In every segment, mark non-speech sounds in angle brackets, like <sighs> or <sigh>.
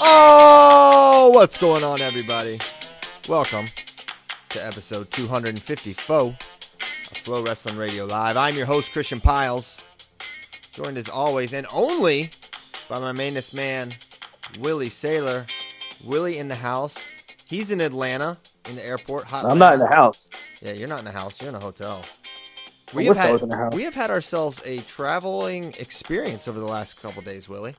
Oh, what's going on, everybody? Welcome to episode 254 of FloWrestling Radio Live. I'm your host, Christian Pyles, joined as always and only by my mainest man, Willie Saylor. Willie in the house. He's in Atlanta, in the airport. Hot I'm not in the house. Yeah, you're not in the house. You're in a hotel. We have, had, in the house. we have had ourselves a traveling experience over the last couple days, Willie.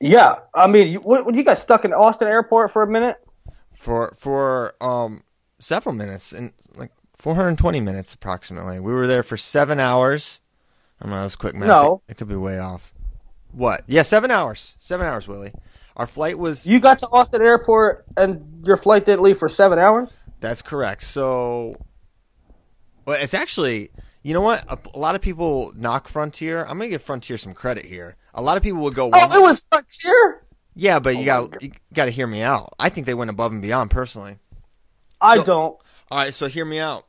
Yeah, I mean, you, when you got stuck in Austin Airport for a minute, for for um several minutes and like 420 minutes approximately. We were there for seven hours. I don't know. That was quick math. No. it, it could be way off. What? Yeah, seven hours. Seven hours, Willie. Our flight was. you got to Austin Airport and your flight didn't leave for seven hours. That's correct. So, well, it's actually. You know what? A, a lot of people knock Frontier. I'm gonna give Frontier some credit here. A lot of people would go. Oh, it was Frontier. yeah, but you Oh my got you got to hear me out. I think they went above and beyond personally. I So- don't. All right, so hear me out.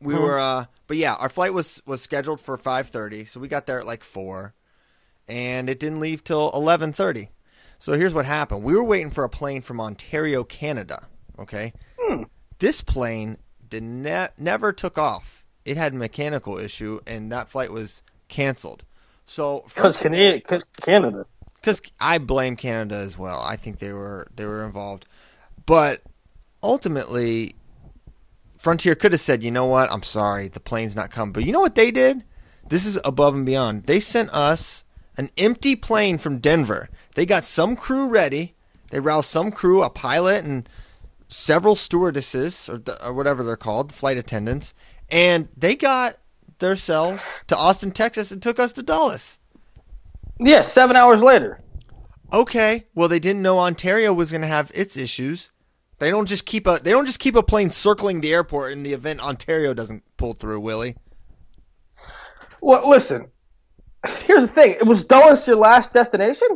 We Hmm. were, uh, but yeah, our flight was was scheduled for five thirty, so we got there at like four, and it didn't leave till eleven thirty. So here's what happened: we were waiting for a plane from Ontario, Canada. Okay, Hmm. this plane did ne- never took off. It had a mechanical issue, and that flight was canceled. So Because Canada, cause Canada. because I blame Canada as well. I think they were they were involved, but ultimately, Frontier could have said, "You know what? I'm sorry, the plane's not coming." But you know what they did? This is above and beyond. They sent us an empty plane from Denver. They got some crew ready. They roused some crew, a pilot and several stewardesses or, the, or whatever they're called, flight attendants, and they got themselves to Austin, Texas, and took us to Dulles. Yeah, seven hours later. Okay, well they didn't know Ontario was going to have its issues. They don't just keep a they don't just keep a plane circling the airport in the event Ontario doesn't pull through, Willie. Well, listen. Here's the thing. It was Dulles your last destination.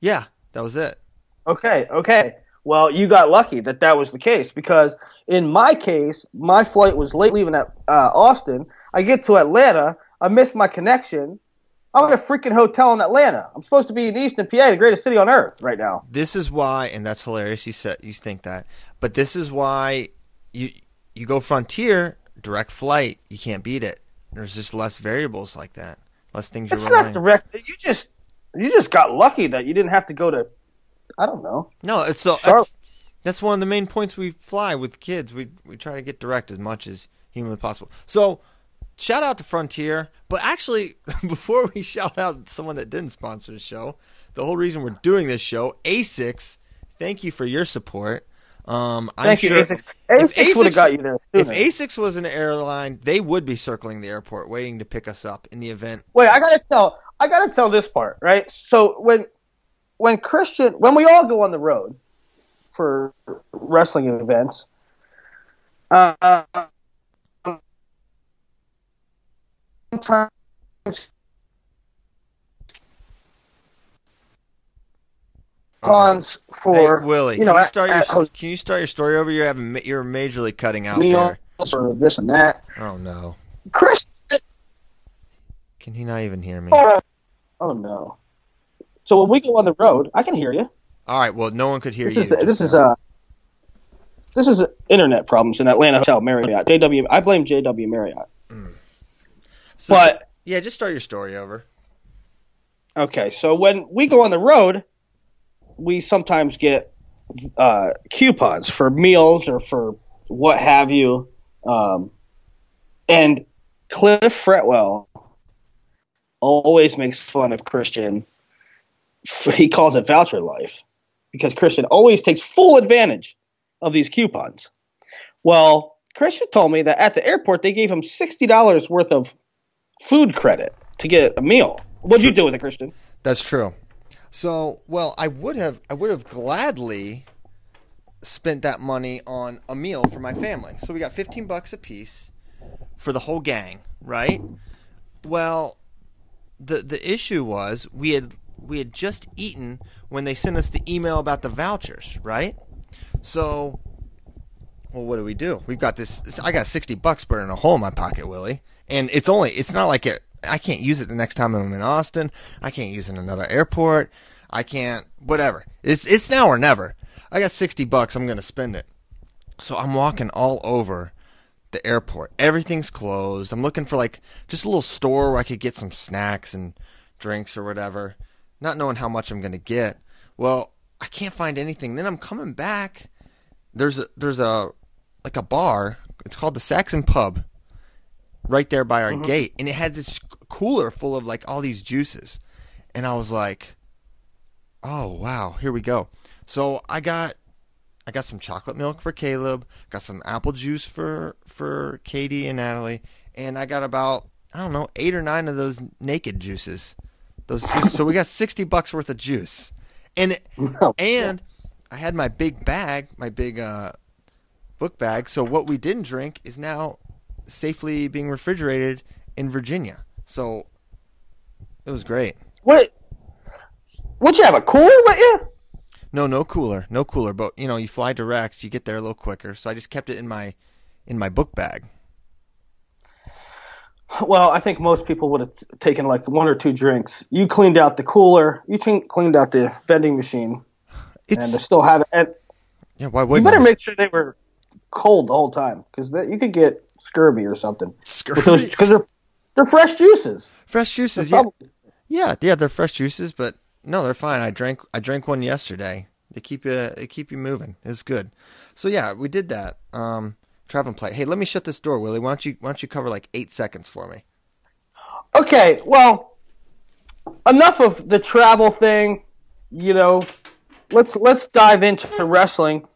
Yeah, that was it. Okay, okay. Well, you got lucky that that was the case because in my case, my flight was late leaving at uh, Austin. I get to Atlanta, I miss my connection. I'm in a freaking hotel in Atlanta. I'm supposed to be in Easton, PA, the greatest city on earth right now. This is why, and that's hilarious. You said you think that, but this is why you you go Frontier direct flight. You can't beat it. There's just less variables like that, less things you're It's relying. not direct. You just you just got lucky that you didn't have to go to. I don't know. No, it's so that's, that's one of the main points we fly with kids. We we try to get direct as much as humanly possible. So shout out to Frontier, but actually <laughs> before we shout out someone that didn't sponsor the show, the whole reason we're doing this show, Asics, thank you for your support. Um, I'm Thank you, sure Asics. if Asics would have got you there If. Asics was an airline, they would be circling the airport, waiting to pick us up in the event. Wait, I gotta tell. I gotta tell this part, right? So when when Christian, when we all go on the road for wrestling events, uh, sometimes cons for hey, Willie, you know can you start at your can you start your story over? You're having you're majorly cutting out meals there. or this and that. Oh no. Chris, Can he not even hear me? oh no. So when we go on the road, I can hear you. All right. Well, no one could hear This you. is this just is now. uh this is internet problems in Atlanta Hotel Marriott. JW, I blame JW Marriott. So, But yeah, just start your story over. okay, so when we go on the road, we sometimes get uh, coupons for meals or for what have you. Um, and Cliff Fretwell always makes fun of Christian. <laughs> He calls it voucher life because Christian always takes full advantage of these coupons. Well, Christian told me that at the airport they gave him sixty dollars worth of food credit to get a meal. What'd you do with it, Christian? That's true. So, well, I would have I would have gladly spent that money on a meal for my family. So we got 15 bucks a piece for the whole gang, right? Well, the the issue was we had we had just eaten when they sent us the email about the vouchers, right? So, well, what do we do? We've got this. I got 60 bucks burning a hole in my pocket, Willie, and it's only it's not like it. I can't use it the next time I'm in Austin. I can't use it in another airport. I can't whatever. It's it's now or never. I got 60 bucks. I'm gonna spend it. So I'm walking all over the airport. Everything's closed. I'm looking for like just a little store where I could get some snacks and drinks or whatever, not knowing how much I'm going to get. Well, I can't find anything. Then I'm coming back. There's a there's a like a bar. It's called the Saxon Pub. Right there by our mm-hmm. gate, and it had this cooler full of like all these juices, and I was like, "Oh wow, here we go." So I got I got some chocolate milk for Caleb, got some apple juice for for Katie and Natalie, and I got about I don't know eight or nine of those naked juices. Those juices. so we got sixty bucks worth of juice, and <laughs> and I had my big bag, my big uh, book bag. So what we didn't drink is now safely being refrigerated in Virginia. So it was great. What? Would you have a cooler with you? No, no cooler, no cooler. But you know, you fly direct, you get there a little quicker. So I just kept it in my in my book bag. Well, I think most people would have t- taken like one or two drinks. You cleaned out the cooler. You cleaned out the vending machine, and It's they still have it. And yeah. Why wouldn't better I? make sure they were cold the whole time because you could get scurvy or something. Scurvy? because they're they're fresh juices. fresh juices? They're Yeah, probably- yeah, yeah. They're fresh juices, but no, they're fine. I drank I drank one yesterday. They keep you they keep you moving. It's good. So yeah, we did that. Um, and play. Hey, let me shut this door, Willie. Why don't you why don't you cover like eight seconds for me? Okay, well, enough of the travel thing. You know, let's let's dive into wrestling.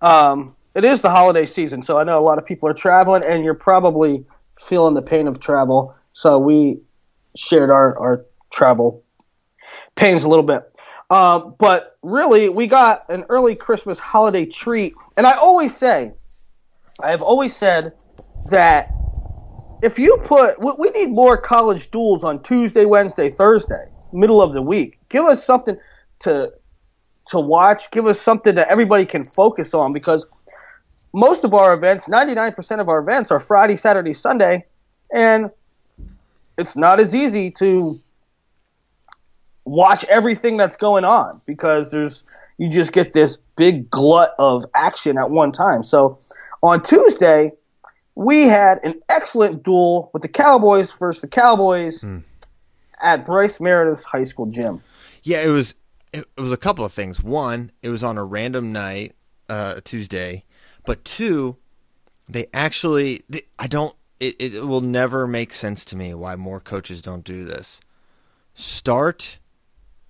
Um, it is the holiday season, so I know a lot of people are traveling, and you're probably feeling the pain of travel. So we shared our our travel pains a little bit. Um, but really, we got an early Christmas holiday treat, and I always say, I've always said that if you put, we we need more college duels on Tuesday, Wednesday, Thursday, middle of the week. Give us something to to watch. Give us something that everybody can focus on because most of our events, 99% of our events, are Friday, Saturday, Sunday, and it's not as easy to watch everything that's going on because there's you just get this big glut of action at one time. So on Tuesday, we had an excellent duel with the Cowboys versus the Cowboys at Bryce Meredith High School gym. Yeah, it was it, it was a couple of things. One, it was on a random night, uh, Tuesday, but two, they actually they, I don't it, it will never make sense to me why more coaches don't do this. Start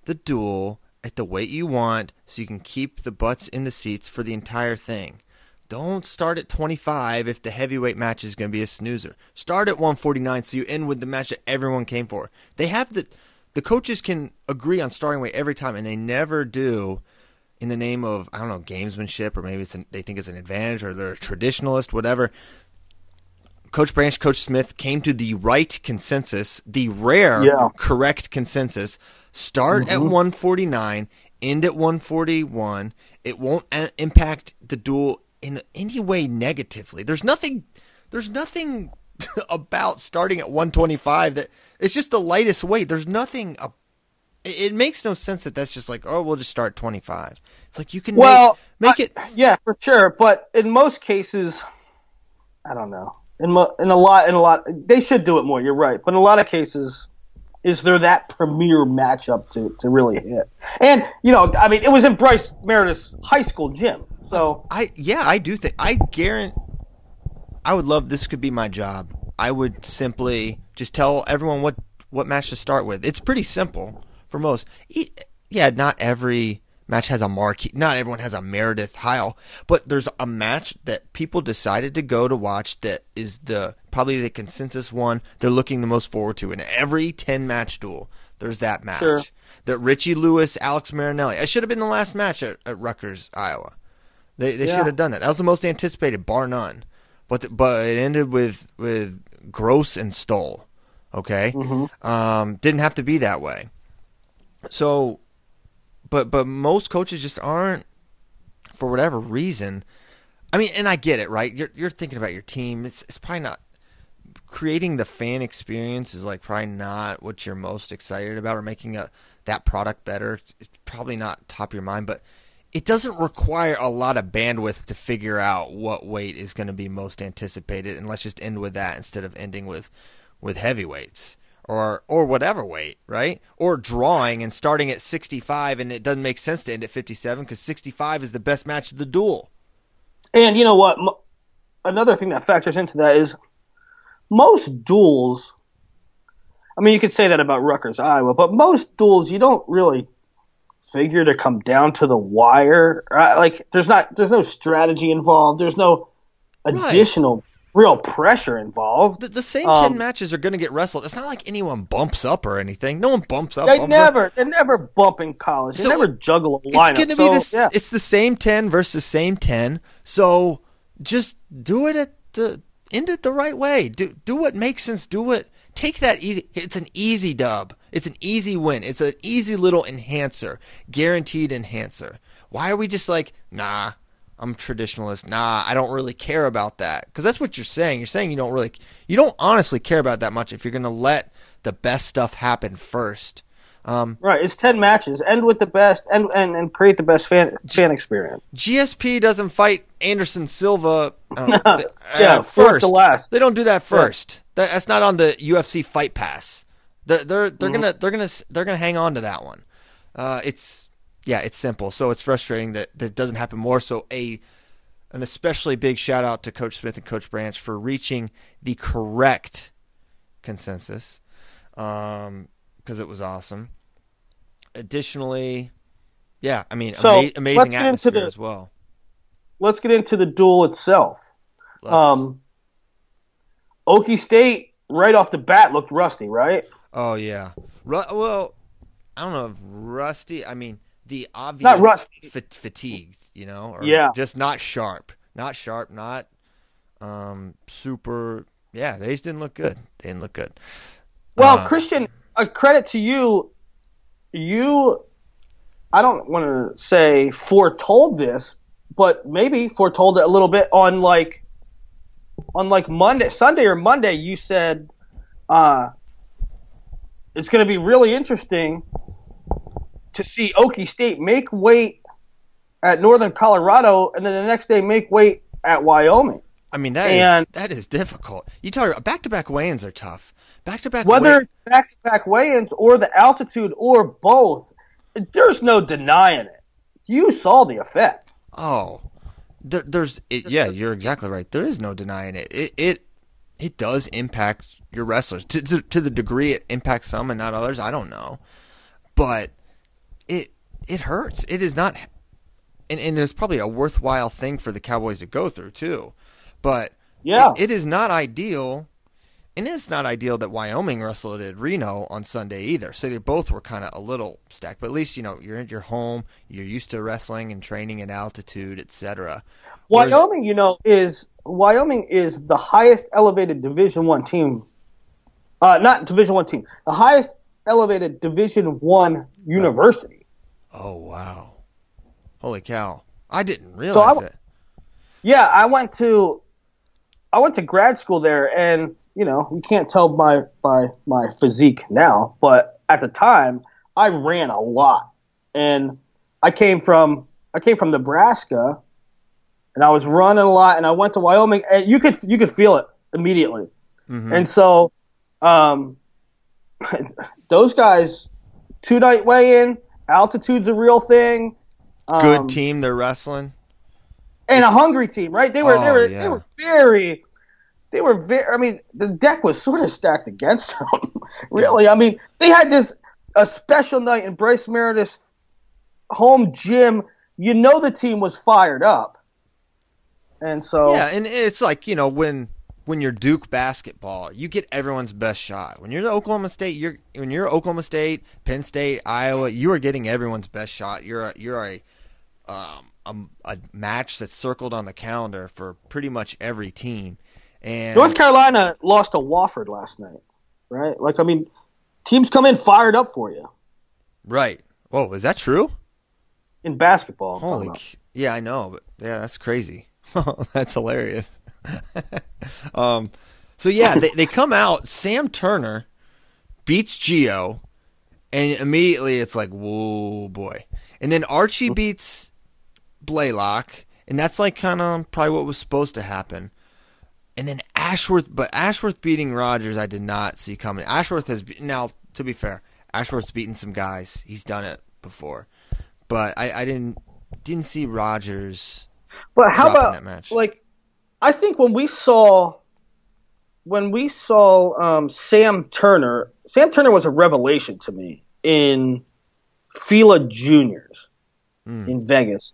the duel at the weight you want so you can keep the butts in the seats for the entire thing. Don't start at 25 if the heavyweight match is going to be a snoozer. Start at 149 so you end with the match that everyone came for. They have the the coaches can agree on starting weight every time and they never do in the name of I don't know gamesmanship or maybe it's an, they think it's an advantage or they're a traditionalist whatever. Coach Branch, Coach Smith came to the right consensus, the rare Yeah. correct consensus. Start at mm-hmm. 149, end at 141. It won't a- impact the duel in any way negatively. There's nothing. There's nothing <laughs> about starting at 125 that it's just the lightest weight. There's nothing. Uh, It, it makes no sense that that's just like, oh, we'll just start 25. It's like you can Well, make, make I- it. <sighs> yeah, for sure. But in most cases, I don't know. In mo- in a lot in a lot, they should do it more. You're right. But in a lot of cases, is there that premier matchup to to really hit? And you know, I mean, it was in Bryce Meredith's high school gym. So I yeah, I do think I guarantee. I would love this could be my job. I would simply just tell everyone what what match to start with. It's pretty simple for most. Yeah, not every match has a marquee. Not everyone has a Meredith Heil, but there's a match that people decided to go to watch that is the probably the consensus one they're looking the most forward to in every ten match duel. There's that match. Sure. That Richie Lewis, Alex Marinelli. It should have been the last match at, at Rutgers, Iowa. They they Yeah. should have done that. That was the most anticipated, bar none. But the, but it ended with with Gross and Stoll. Okay, um, didn't have to be that way. So, but but most coaches just aren't for whatever reason. I mean, and I get it, right? You're you're thinking about your team. It's it's probably not creating the fan experience is like probably not what you're most excited about or making a that product better. It's probably not top of your mind, but it doesn't require a lot of bandwidth to figure out what weight is going to be most anticipated and let's just end with that instead of ending with with heavyweights or or whatever weight, right? Or drawing and starting at 65 and it doesn't make sense to end at 57 cuz 65 is the best match of the duel. And you know what? Another thing that factors into that is most duels. I mean, you could say that about Rutgers, Iowa, but most duels you don't really figure to come down to the wire. Right? Like, there's not, there's no strategy involved. There's no additional real pressure involved. The, the same Um, 10 matches are going to get wrestled. It's not like anyone bumps up or anything. No one bumps up. They bumps up. never, they never bump in college. They So never juggle a It's going to So, be this. yeah. It's the same ten versus same ten. So just do it at the end it the right way. Do do what makes sense. Do it. take that easy. It's an easy dub. It's an easy win. It's an easy little enhancer, guaranteed enhancer. Why are we just like nah? I'm traditionalist. Nah, I don't really care about that because that's what you're saying. You're saying you don't really, you don't honestly care about that much if you're going to let the best stuff happen first. Um, Right, it's ten matches. End with the best, and and, and create the best fan fan experience. GSP doesn't fight Anderson Silva uh, th- <laughs> Yeah, uh, first first. to last. They don't do that first. That, that's not on the UFC Fight Pass. They're they're, they're Mm-hmm. gonna they're gonna they're gonna hang on to that one. Uh, it's yeah, it's simple. So it's frustrating that that doesn't happen more. So a an especially big shout out to Coach Smith and Coach Branch for reaching the correct consensus because it was awesome. Additionally, yeah, I mean, So, ama- let's amazing get into atmosphere the- as well. Let's get into the duel itself. Let's- Um, Okie State right off the bat looked rusty, right? Oh yeah. Ru- well, I don't know if rusty. I mean, the obvious Not rusty. fa- fatigued. You know, or Yeah. just not sharp, not sharp, not um super. Yeah, they just didn't look good. They didn't look good. Well, Uh, Christian, a credit to you. You, I don't want to say foretold this, but maybe foretold it a little bit on like, on like Monday, Sunday or Monday. You said, uh, it's going to be really interesting to see Okie State make weight at Northern Colorado, and then the next day make weight at Wyoming. I mean that is and- that is difficult. You talk about back to back weigh-ins are tough. Back to back whether it's back-to-back weigh-ins or the altitude or both, there's no denying it. You saw the effect. Oh, there, there's it, yeah, you're exactly right. There is no denying it. It it it does impact your wrestlers to, to to the degree it impacts some and not others. I don't know, but it it hurts. It is not, and and it's probably a worthwhile thing for the Cowboys to go through too. But Yeah. it- it is not ideal. And it's not ideal that Wyoming wrestled at Reno on Sunday either. So they both were kind of a little stacked. But at least you know you're at your home, you're used to wrestling and training at altitude, etc. Whereas- Wyoming, you know, is Wyoming is the highest elevated Division One team. Uh, not Division One team, the highest elevated Division One university. Oh wow! Holy cow! I didn't I realize w- that. Yeah, I went to I went to grad school there, and you know, you can't tell by by my physique now, but at the time, I ran a lot, and I came from I came from Nebraska, and I was running a lot, and I went to Wyoming, and you could you could feel it immediately, and so, um, <laughs> those guys, two night weigh in, altitude's a real thing. Good Um, team they're wrestling. and a hungry team, right? They were they Oh, were yeah. they were very they were very I mean, the deck was sort of stacked against <laughs> them. really. I mean, they had this a special night in Bryce Meredith's home gym. You know the team was fired up. And so Yeah, and it's like you know when when you're Duke basketball, you get everyone's best shot. When you're the Oklahoma State, you're when you're Oklahoma State, Penn State, Iowa, you are getting everyone's best shot. You're a, you're a um a, a match that's circled on the calendar for pretty much every team. And North Carolina lost to Wofford last night. Right? Like I mean, teams come in fired up for you right. Whoa, is that true? in basketball. Holy, yeah, I know, but yeah, that's crazy. <laughs> that's hilarious. <laughs> um, so yeah, they they come out. Sam Turner beats Geo, and immediately it's like, whoa, boy. And then Archie beats Blaylock, and that's like kind of probably what was supposed to happen. And then Ashworth, but Ashworth beating Rogers, I did not see coming. Ashworth has be- now, to be fair, Ashworth's beaten some guys. He's done it before, but I, I didn't didn't see Rogers. But how about that match. like I think when we saw when we saw um, Sam Turner, Sam Turner was a revelation to me in Fila Juniors Hmm. in Vegas,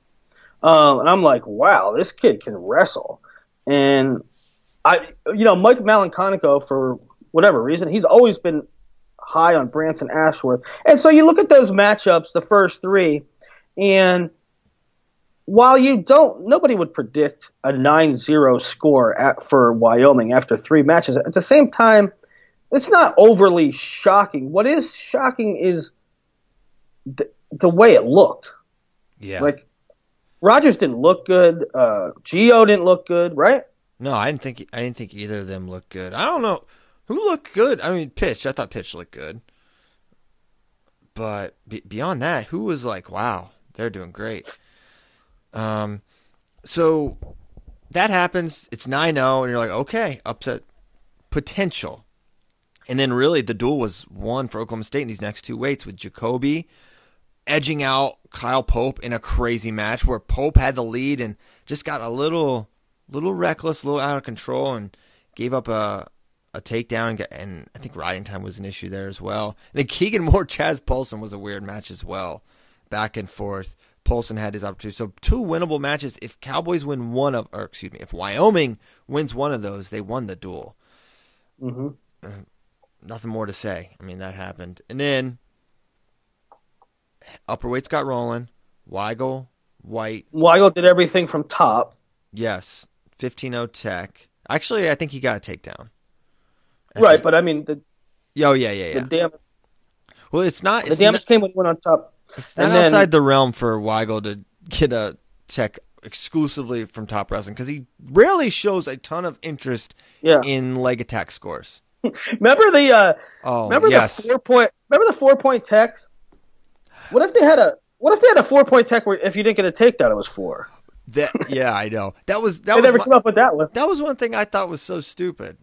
um, and I'm like, wow, this kid can wrestle. And I, you know, Mike Malinconico for whatever reason, he's always been high on Branson Ashworth, and so you look at those matchups, the first three, and while you don't, nobody would predict a 9-0 score at, for Wyoming after three matches. At the same time, it's not overly shocking. What is shocking is the, the way it looked. Yeah, Like Rogers didn't look good. Uh, Geo didn't look good, right? no, I didn't think I didn't think either of them looked good. I don't know who looked good. I mean, Pitch. I thought Pitch looked good, but be, beyond that, who was like, wow, they're doing great. Um, so that happens. It's 9-0, and you're like, okay, upset potential. And then really the duel was won for Oklahoma State in these next two weights with Jacoby edging out Kyle Pope in a crazy match where Pope had the lead and just got a little little reckless, a little out of control and gave up a a takedown and, I think riding time was an issue there as well. And then Keegan Moore, <laughs> Chaz Polson was a weird match as well, back and forth. Polson had his opportunity. So two winnable matches. If Cowboys win one of, or excuse me, if Wyoming wins one of those, they won the duel. Mm-hmm. Nothing more to say. I mean that happened, and then upper weights got rolling. Weigel, White, Weigel did everything from top. yes, 15-0 Tech. Actually, I think he got a takedown. I Right, think- but I mean the, oh yeah, yeah, the yeah. damage Well, it's not. the It's damage not, came when he went on top. It's not and then- outside the realm for Weigel to get a Tech exclusively from Top Wrestling because he rarely shows a ton of interest Yeah. in leg attack scores. <laughs> Remember the uh, Oh, remember yes. the four point remember the four point text? What if they had a what if they had a four point tech where if you didn't get a takedown it was four? That yeah, I know. That was that They was never my- came up with that one. That was one thing I thought was so stupid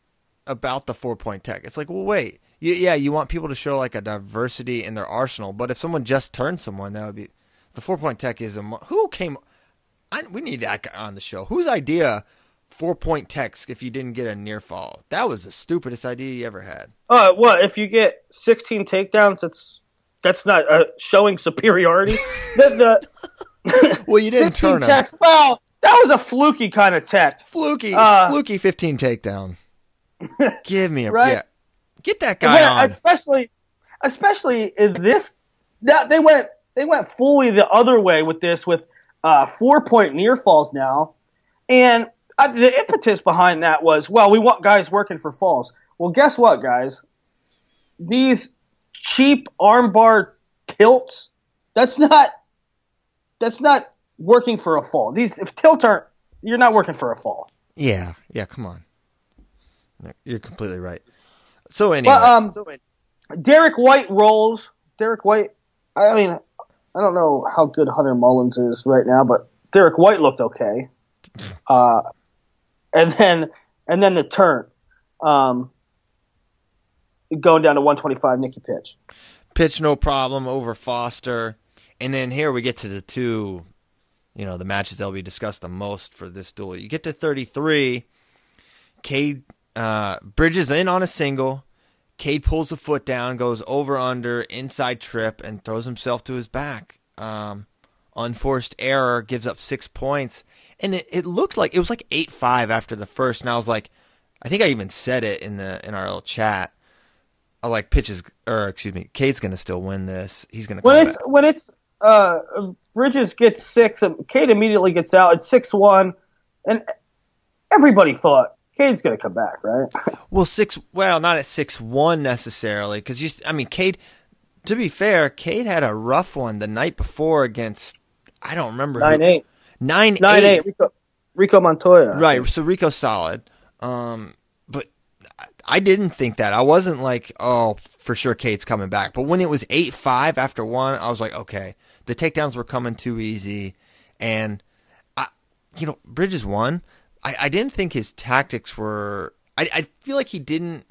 about the four point tech. It's like, well, wait, you, yeah, you want people to show like a diversity in their arsenal, but if someone just turned someone, that would be the four point tech is a who came. I, we need that guy on the show. Whose idea? Four point text if you didn't get a near fall. That was the stupidest idea you ever had. Uh, what if you get sixteen takedowns? That's that's not uh, showing superiority. <laughs> the the <laughs> Well, you didn't 16 turn techs. Well, that was a fluky kind of tech. Fluky, Uh, fluky fifteen takedown. <laughs> Give me a Right? yeah. Get that guy Yeah, on. especially especially in this that they went they went fully the other way with this with uh, four point near falls now and uh, the impetus behind that was well we want guys working for falls well guess what guys these cheap armbar tilts that's not that's not working for a fall these if tilts aren't you're not working for a fall Yeah, yeah. Come on. You're completely right. So anyway, um, Derek White rolls. Derek White I mean, I don't know how good Hunter Mullins is right now, but Derek White looked okay. <laughs> Uh, and then and then the turn, um, going down to 125, Nicky pitch. Pitch no problem over Foster, and then here we get to the two, you know, the matches that'll be discussed the most for this duel. You get to 33, Kaid uh, Bridges in on a single. Kaid pulls the foot down, goes over under inside trip, and throws himself to his back. Um, unforced error gives up six points, and it, it looked like it was like eight five after the first. And I was like, I think I even said it in the in our little chat. I like pitches, or excuse me, Kaid's gonna still win this. He's gonna when come it's back. when it's uh, Bridges gets six, Kaid immediately gets out. It's six one, and everybody thought Kaid's gonna come back, right? <laughs> Well, six. Well, not at six one necessarily, because you. I mean, Kaid. To be fair, Kaid had a rough one the night before against. I don't remember Nine who, eight, Nine nine eight. eight. Rico, Rico Montoya, Right. So Rico's solid. Um, but I- didn't think that. I wasn't like, oh, for sure Kaid's coming back. But when it was 8 5 after one, I was like, okay, the takedowns were coming too easy. And, I, you know, Bridges won. I, I didn't think his tactics were. I, I feel like he didn't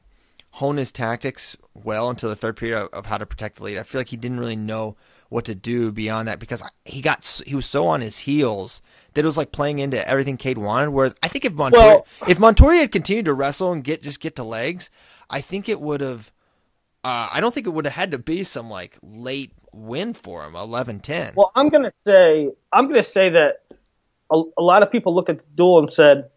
hone his tactics well until the third period of, of how to protect the lead. I feel like he didn't really know what to do beyond that because he got he was so on his heels that it was like playing into everything Kaid wanted. Whereas I think if Montoya Well- if Montoya had continued to wrestle and get just get to legs, I think it would have. Uh, I don't think it would have had to be some like late win for him, 11-10. Well, I'm gonna say I'm gonna say that a, a lot of people look at the duel and said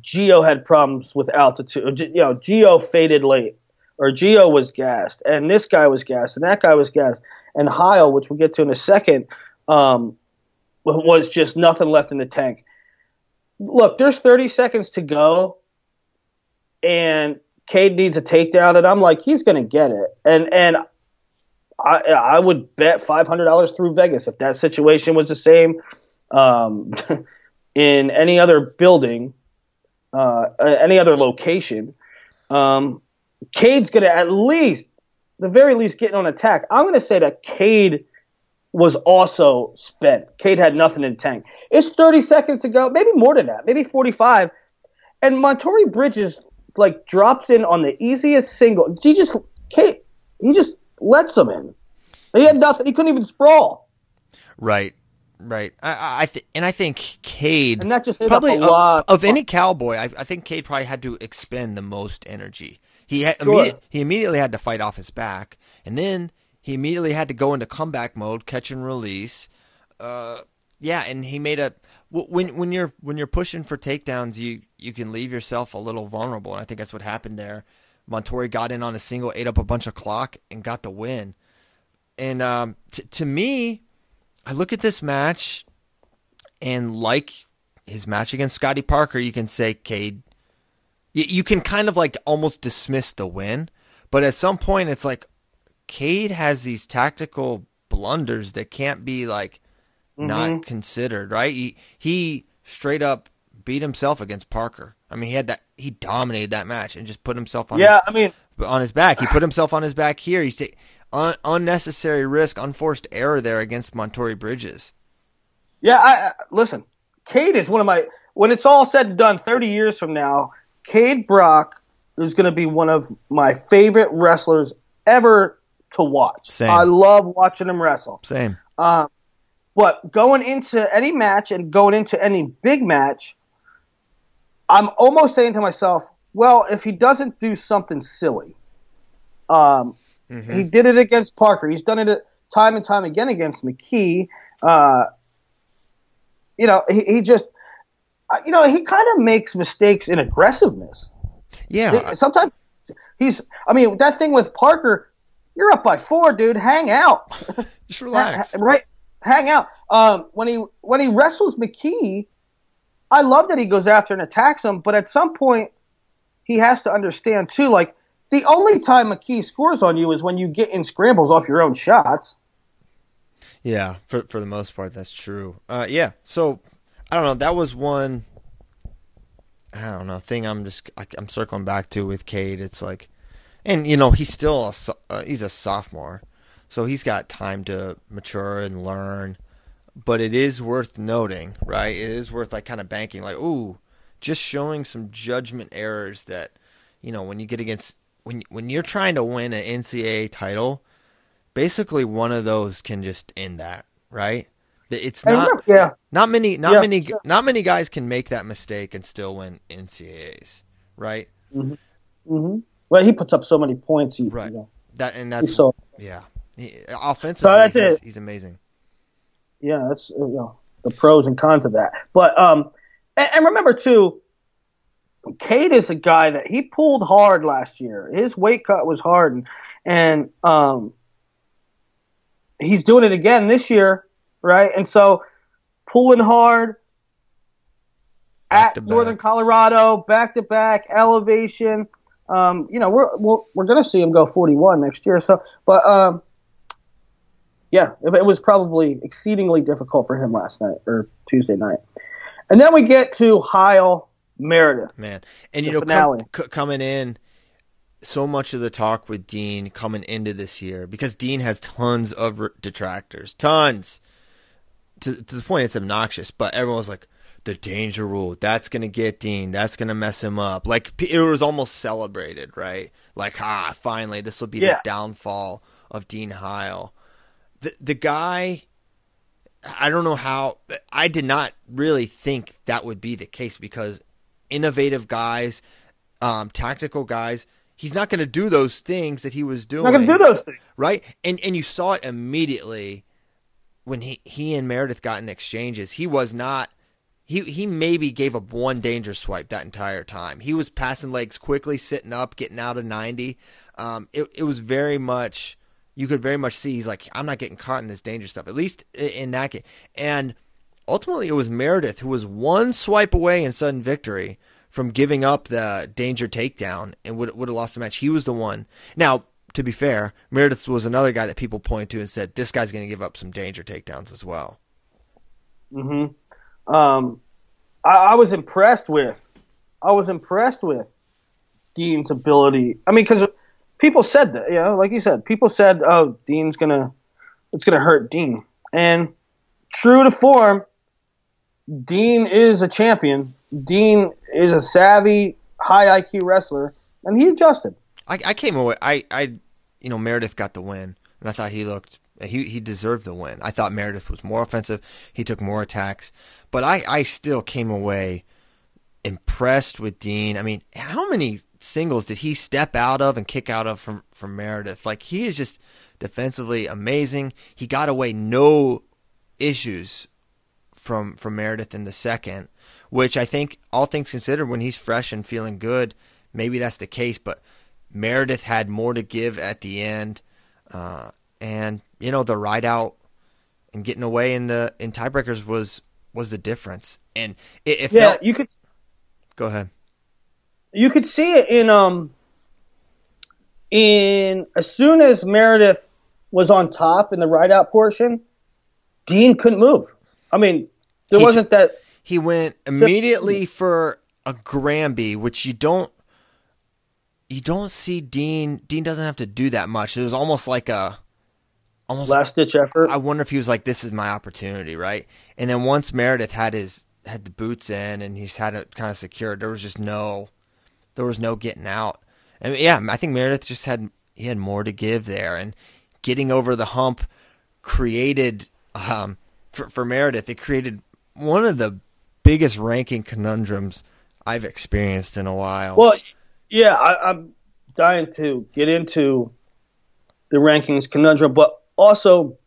Geo had problems with altitude. You know, Geo faded late, or Geo was gassed, and this guy was gassed, and that guy was gassed, and Heil, which we'll get to in a second, um, was just nothing left in the tank. Look, there's 30 seconds to go, and Kaid needs a takedown, and I'm like, he's gonna get it, and and I, I would bet five hundred dollars through Vegas if that situation was the same um, <laughs> in any other building, uh, any other location. Um, Kaid's gonna at least, the very least, get on attack. I'm gonna say that Kaid was also spent. Kaid had nothing in the tank. It's 30 seconds to go, maybe more than that, maybe 45. And Montorie Bridges like drops in on the easiest single. He just Kaid, he just lets them in. He had nothing. He couldn't even sprawl. Right, right. I, I, th- and I think Kaid And that just probably up a lot of, of any cowboy. I, I think Kaid probably had to expend the most energy. He had, Sure. immedi- he immediately had to fight off his back, and then he immediately had to go into comeback mode, catch and release. Uh, yeah, and he made a when when you're when you're pushing for takedowns, you you can leave yourself a little vulnerable, and I think that's what happened there. Montorie got in on a single, ate up a bunch of clock, and got the win. And um, t- to me, I look at this match, and like his match against Scotty Parker, you can say Kaid. You, you can kind of like almost dismiss the win, but at some point, it's like Kaid has these tactical blunders that can't be like not mm-hmm. considered. Right? He he straight up beat himself against Parker. I mean, he had that he dominated that match and just put himself on. Yeah, I mean, on his back. He put himself on his back here. He's un- unnecessary risk, unforced error there against Montorie Bridges. yeah. I, listen. Kaid is one of my. When it's all said and done, 30 years from now, Kaid Brock is going to be one of my favorite wrestlers ever to watch. Same. I love watching him wrestle. Same. Uh, but going into any match and going into any big match, I'm almost saying to myself, well, if he doesn't do something silly, um, he did it against Parker. He's done it time and time again against McKee. Uh, you know, he, he just, uh, you know, he kind of makes mistakes in aggressiveness. Yeah. Sometimes he's, I mean, that thing with Parker, you're up by four, dude. Hang out. <laughs> Just relax. Right hang out um, when he when he wrestles mckee i love that he goes after and attacks him but at some point he has to understand too like the only time mckee scores on you is when you get in scrambles off your own shots Yeah, for for the most part, that's true. Uh, yeah. So I don't know. That was one. I don't know thing. I'm just I, I'm circling back to with Kaid. It's like, and you know he's still a uh, he's a sophomore, so he's got time to mature and learn. But it is worth noting, right? It is worth like kind of banking, like, ooh, just showing some judgment errors that, you know, when you get against when when you're trying to win an NCAA title, basically one of those can just end that, right? It's not yeah. not many not Yeah, many sure. not many guys can make that mistake and still win NCAAs, right? Mm-hmm. Mm-hmm. Well, he puts up so many points. He, Right. You know, That and that's so yeah. He, offensively, So that's he's, it. he's amazing. yeah, that's uh, you know the pros and cons of that. But um, and, and remember too, Kaid is a guy that he pulled hard last year. His weight cut was hard, and, and um, he's doing it again this year, right? And so pulling hard Back at. Northern Colorado, back to back elevation. Um, you know, we're we're, we're going to see him go 41 next year. So, but um, yeah, it, it was probably exceedingly difficult for him last night or Tuesday night. And then we get to Heil Meredith. man. And you know, com- c- coming in, so much of the talk with Dean coming into this year because Dean has tons of r- detractors, tons. To to the point it's obnoxious, but everyone was like, the danger rule. That's gonna get Dean. That's gonna mess him up. Like it was almost celebrated, right? Like ah, finally, this will be Yeah. the downfall of Dean Heil. The the guy. I don't know how. I did not really think that would be the case because innovative guys, um, tactical guys, he's not going to do those things that he was doing. Not going to do those things. right? And and you saw it immediately when he he and Meredith got in exchanges. He was not. He he maybe gave up one danger swipe that entire time. He was passing legs quickly, sitting up, getting out of ninety. Um, it it was very much. You could very much see he's like, I'm not getting caught in this danger stuff. At least in that game. And ultimately, it was Meredith who was one swipe away in sudden victory from giving up the danger takedown and would would have lost the match. He was the one. Now, to be fair, Meredith was another guy that people point to and said this guy's going to give up some danger takedowns as well. hmm Um, I, I was impressed with, I was impressed with Dean's ability. I mean, because people said that, you know, like you said, people said, "Oh, Dean's gonna, it's gonna hurt Dean," and true to form, Dean is a champion. Dean is a savvy, high IQ wrestler, and he adjusted. I, I came away. I, I, you know, Meredith got the win, and I thought he looked. He he deserved the win. I thought Meredith was more offensive. He took more attacks, but I I still came away impressed with Dean. I mean, how many singles did he step out of and kick out of from from Meredith? Like he is just defensively amazing. He got away no issues from from Meredith in the second, which I think all things considered, when he's fresh and feeling good, maybe that's the case. But Meredith had more to give at the end, uh, and you know the ride out and getting away in the in tiebreakers was was the difference. And it, it Yeah, felt. you could Go ahead. you could see it in um in as soon as Meredith was on top in the ride out portion, Dean couldn't move. I mean, there wasn't that He went immediately for a Granby, which you don't you don't see Dean. Dean doesn't have to do that much. It was almost like a almost. last ditch effort. I wonder if he was like, "This is my opportunity," right? And then once Meredith had his had the boots in and he's had it kind of secured, there was just no there was no getting out. And yeah, I think Meredith just had he had more to give there, and getting over the hump created um, for for Meredith. It created one of the biggest ranking conundrums I've experienced in a while. Well, yeah, I, I'm dying to get into the rankings conundrum, but also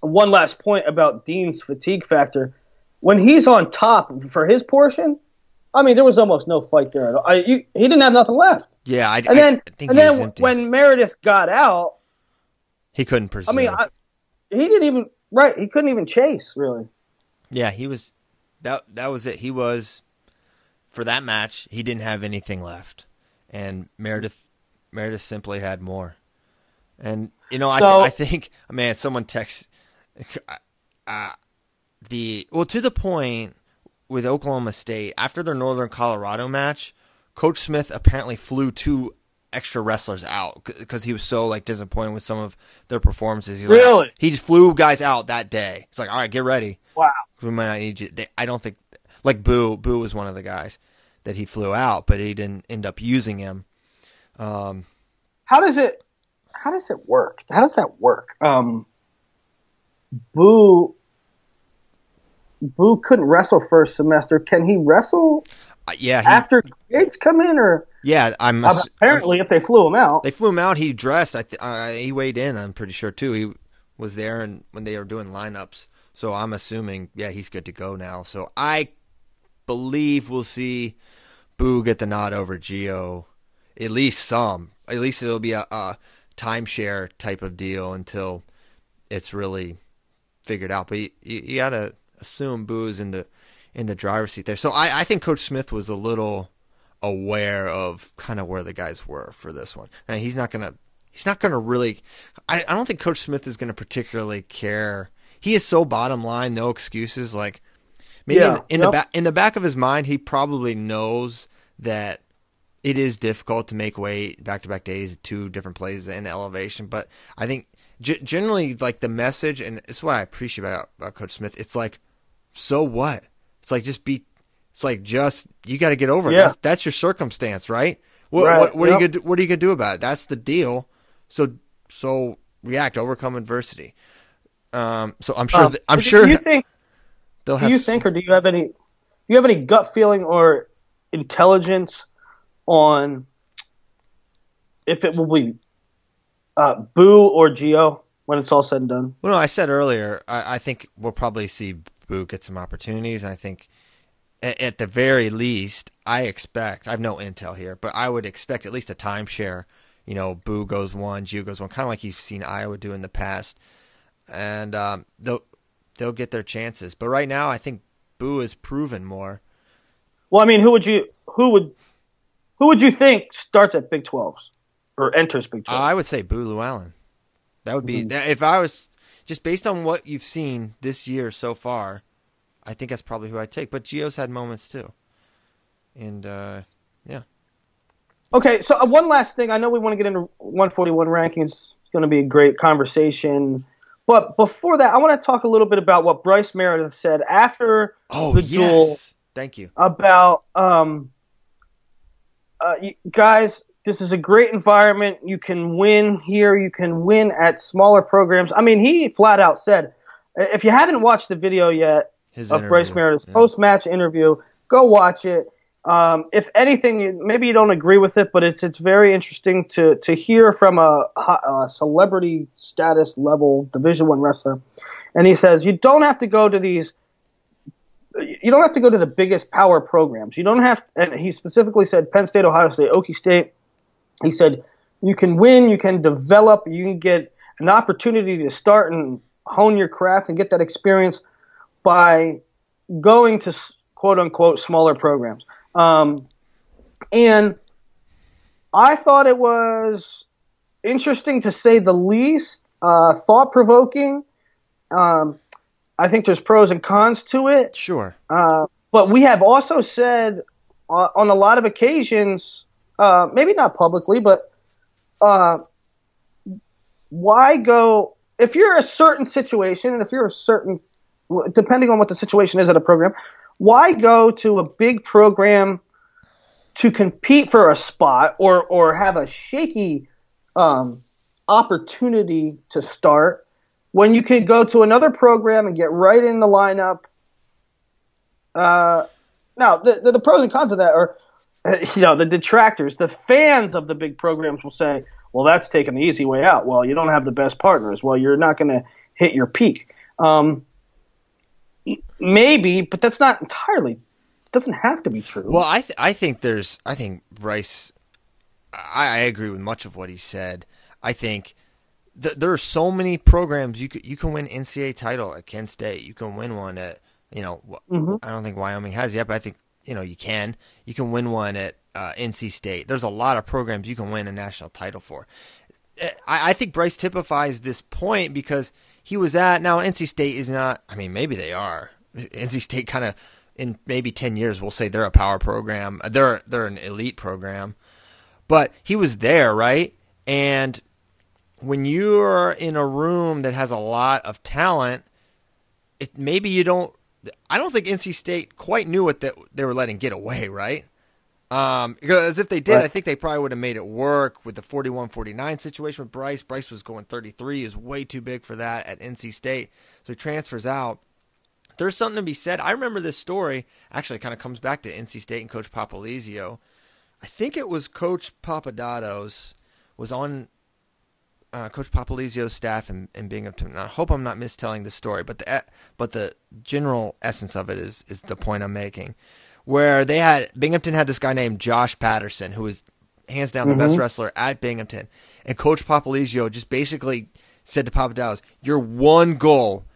one last point about Dean's fatigue factor. When he's on top for his portion, I mean, there was almost no fight there at all. I, you, he didn't have nothing left. yeah, I, And then, I think and he was then when Meredith got out, he couldn't pursue. I mean, I, he didn't even right. He couldn't even chase really. Yeah, he was that that was it. He was for that match, he didn't have anything left. And Meredith Meredith simply had more. And you know, So- I I think man, someone texts uh, the well to the point with Oklahoma State after their Northern Colorado match, Coach Smith apparently flew two extra wrestlers out because he was so like disappointed with some of their performances. He's Really? Like, he just flew guys out that day. It's like, all right, get ready. Wow. We might not need you. They, I don't think like Boo. Boo was one of the guys that he flew out, but he didn't end up using him. Um, How does it? How does it work? How does that work? Um, Boo. Boo couldn't wrestle first semester. Can he wrestle uh, yeah, he, after grades come in, or yeah. I'm uh, apparently if they flew him out? They flew him out. He dressed. I th- uh, he weighed in. I'm pretty sure too. He was there and when they were doing lineups. So I'm assuming, yeah, he's good to go now. So I believe we'll see Boo get the nod over Geo, at least some. At least it'll be a, a timeshare type of deal until it's really figured out. But you, you, you got to assume Boo is in the in the driver's seat there. So I, I think Coach Smith was a little aware of kind of where the guys were for this one. Now he's not gonna he's not gonna really. I, I don't think Coach Smith is gonna particularly care. He is so bottom line, no excuses. Like maybe Yeah, in, in yep. the back in the back of his mind, he probably knows that it is difficult to make weight back to back days, two different plays and elevation. But I think g- generally, like the message, and it's what I appreciate about, about Coach Smith. It's like, so what? It's like just be. It's like just you got to get over it. Yeah. That's, that's your circumstance, right? What, Right, what, what are you yep. gonna do, What are you gonna do about it? That's the deal. So so react, overcome adversity. Um, so I'm sure. Um, that, I'm do sure you think? they'll have Do you s- think, or do you have any? Do you have any gut feeling or intelligence on if it will be uh, Boo or Geo when it's all said and done? Well, no, I said earlier, I, I think we'll probably see Boo get some opportunities. And I think, at, at the very least, I expect, I have no intel here, but I would expect at least a timeshare. You know, Boo goes one, Gio goes one, kind of like you've seen Iowa do in the past. And um, they'll, they'll get their chances. But right now, I think Boo has proven more. Well, I mean, who would you who would who would you think starts at Big 12s or enters Big 12? I would say Boo Lewallen. That would be, if I was, just based on what you've seen this year so far, I think that's probably who I'd take. But Gio's had moments too. And, uh, yeah. Okay, so uh, one last thing. I know we want to get into 141 rankings. It's going to be a great conversation. But before that, I want to talk a little bit about what Bryce Meredith said after Oh, the yes. duel Thank you. about um, uh, you, guys. This is a great environment. You can win here. You can win at smaller programs. I mean, he flat out said, if you haven't watched the video yet His of Bryce. Meredith's Yeah. post match interview, go watch it. Um, if anything, maybe you don't agree with it, but it's it's very interesting to to hear from a, a celebrity status level Division One wrestler. And he says you don't have to go to these you don't have to go to the biggest power programs. You don't have, and he specifically said Penn State, Ohio State, Okie State. He said you can win, you can develop, you can get an opportunity to start and hone your craft and get that experience by going to quote unquote smaller programs. Um, and I thought it was interesting to say the least, uh, thought provoking. Um, I think there's pros and cons to it. Sure. Uh, but we have also said uh, on a lot of occasions, uh, maybe not publicly, but uh, why go if you're a certain situation and if you're a certain, depending on what the situation is at a program, why go to a big program to compete for a spot or or have a shaky um, opportunity to start when you can go to another program and get right in the lineup uh, now, the, the the pros and cons of that are, <laughs> you know, the detractors, the fans of the big programs will say, "Well, that's taking the easy way out. Well, you don't have the best partners. Well, you're not going to hit your peak." Um, maybe, but that's not entirely. Doesn't have to be true. Well, I th- I think there's I think Bryce. I, I agree with much of what he said. I think th- there are so many programs you could you can win NCAA title at Kent State. You can win one at you know wh- I don't think Wyoming has yet, but I think you know you can. You can win one at uh, NC State. There's a lot of programs you can win a national title for. I, I think Bryce typifies this point because he was at now NC State is not. I mean, maybe they are. NC State kind of in maybe ten years we'll say they're a power program. Uh, they're they're an elite program, but he was there, right? And when you're in a room that has a lot of talent, it maybe you don't. I don't think NC State quite knew what that they were letting get away, right? Um, because if they did, right. I think they probably would have made it work with the 41-49 situation with Bryce. Bryce was going 33, is way too big for that at NC State, so he transfers out. There's something to be said. I remember this story. Actually, it kind of comes back to NC State and Coach Popolizio. I think it was Coach Papadopoulos was on uh, Coach Popolizio's staff in, in Binghamton. I hope I'm not mistelling the story, but the but the general essence of it is is the point I'm making where they had Binghamton had this guy named Josh Patterson who was hands down the mm-hmm. best wrestler at Binghamton, and Coach Popolizio just basically said to Papadopoulos, "Your one goal,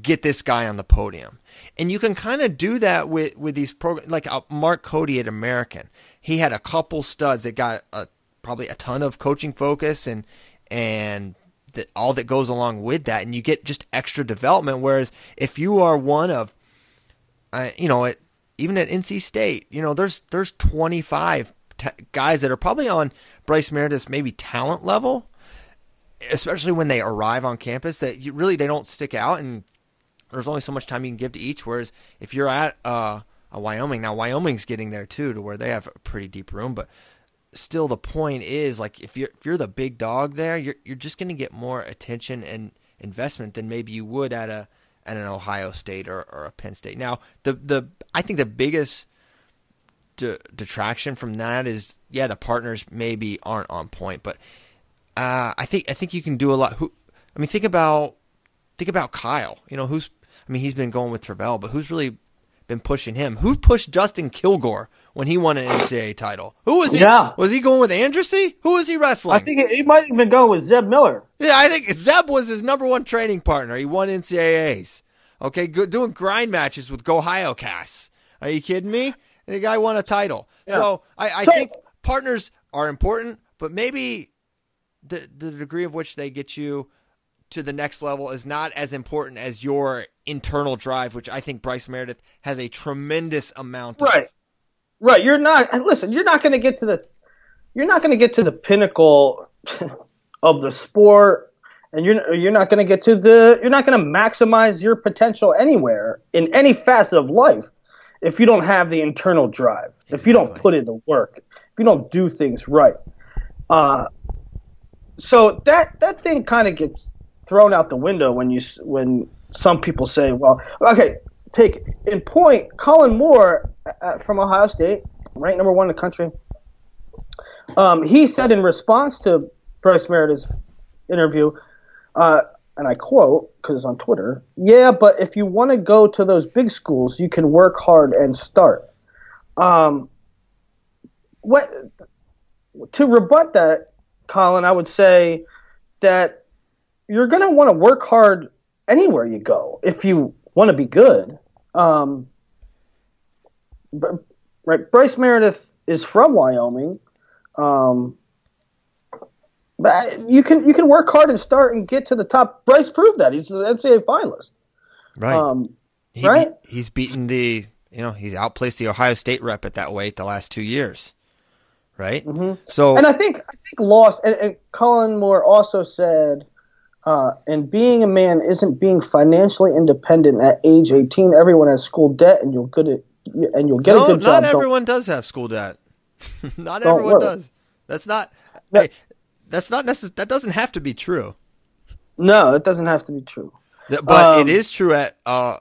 get this guy on the podium." And you can kind of do that with with these programs, like uh, Mark Cody at American. He had a couple studs that got a, probably a ton of coaching focus and and that all that goes along with that, and you get just extra development. Whereas if you are one of, uh, you know, it, even at NC State, you know, there's there's 25 t- guys that are probably on Bryce Meredith's maybe talent level, especially when they arrive on campus. That you, really they don't stick out, and there's only so much time you can give to each. Whereas if you're at uh, a Wyoming now, Wyoming's getting there too, to where they have a pretty deep room, but still the point is like if you're if you're the big dog there, you're you're just going to get more attention and investment than maybe you would at a at an Ohio State or, or a Penn State. Now, the the I think the biggest de- detraction from that is yeah, the partners maybe aren't on point, but uh, I think I think you can do a lot. Who I mean, think about think about Kyle. You know, who's I mean, he's been going with Travell, but who's really been pushing him? Who pushed Justin Kilgore when he won an NCAA title? Who was he? Yeah. Was he going with Andrassy? Who was he wrestling? I think he might have been going with Zeb Miller. Yeah, I think Zeb was his number one training partner. He won NCAAs. Okay, good, doing grind matches with Ohio Cass. Are you kidding me? The guy won a title. Yeah. So I, I so, think partners are important, but maybe the the degree of which they get you to the next level is not as important as your internal drive, which I think Bryce Meredith has a tremendous amount of. Right. Right. You're not listen, you're not gonna get to the you're not gonna get to the pinnacle <laughs> of the sport and you're you're not gonna get to the you're not gonna maximize your potential anywhere in any facet of life if you don't have the internal drive, exactly. if you don't put in the work, if you don't do things right. Uh, so that that thing kind of gets thrown out the window when you when some people say, well, okay, take in point Kollin Moore uh, from Ohio State, ranked number one in the country. Um, he said in response to Bryce Meredith's interview, uh, and I quote because it's on Twitter, "Yeah, but if you want to go to those big schools, you can work hard and start." Um, what to rebut that, Kollin? I would say that you're going to want to work hard anywhere you go if you want to be good. Um, right, Bryce Meredith is from Wyoming. Um, but you can you can work hard and start and get to the top. Bryce proved that he's an NCAA finalist. Right. Um, he, right. He's beaten the you know he's outplaced the Ohio State rep at that weight the last two years. Right. Mm-hmm. So and I think I think lost and, and Kollin Moore also said uh, and being a man isn't being financially independent at age 18. Everyone has school debt, and you'll get it, and you'll get no, a good job. Not everyone Don't, does have school debt. <laughs> not everyone worry. does. That's not. That, hey, that's not necessary. That doesn't have to be true. No, it doesn't have to be true. But um, it is true at uh,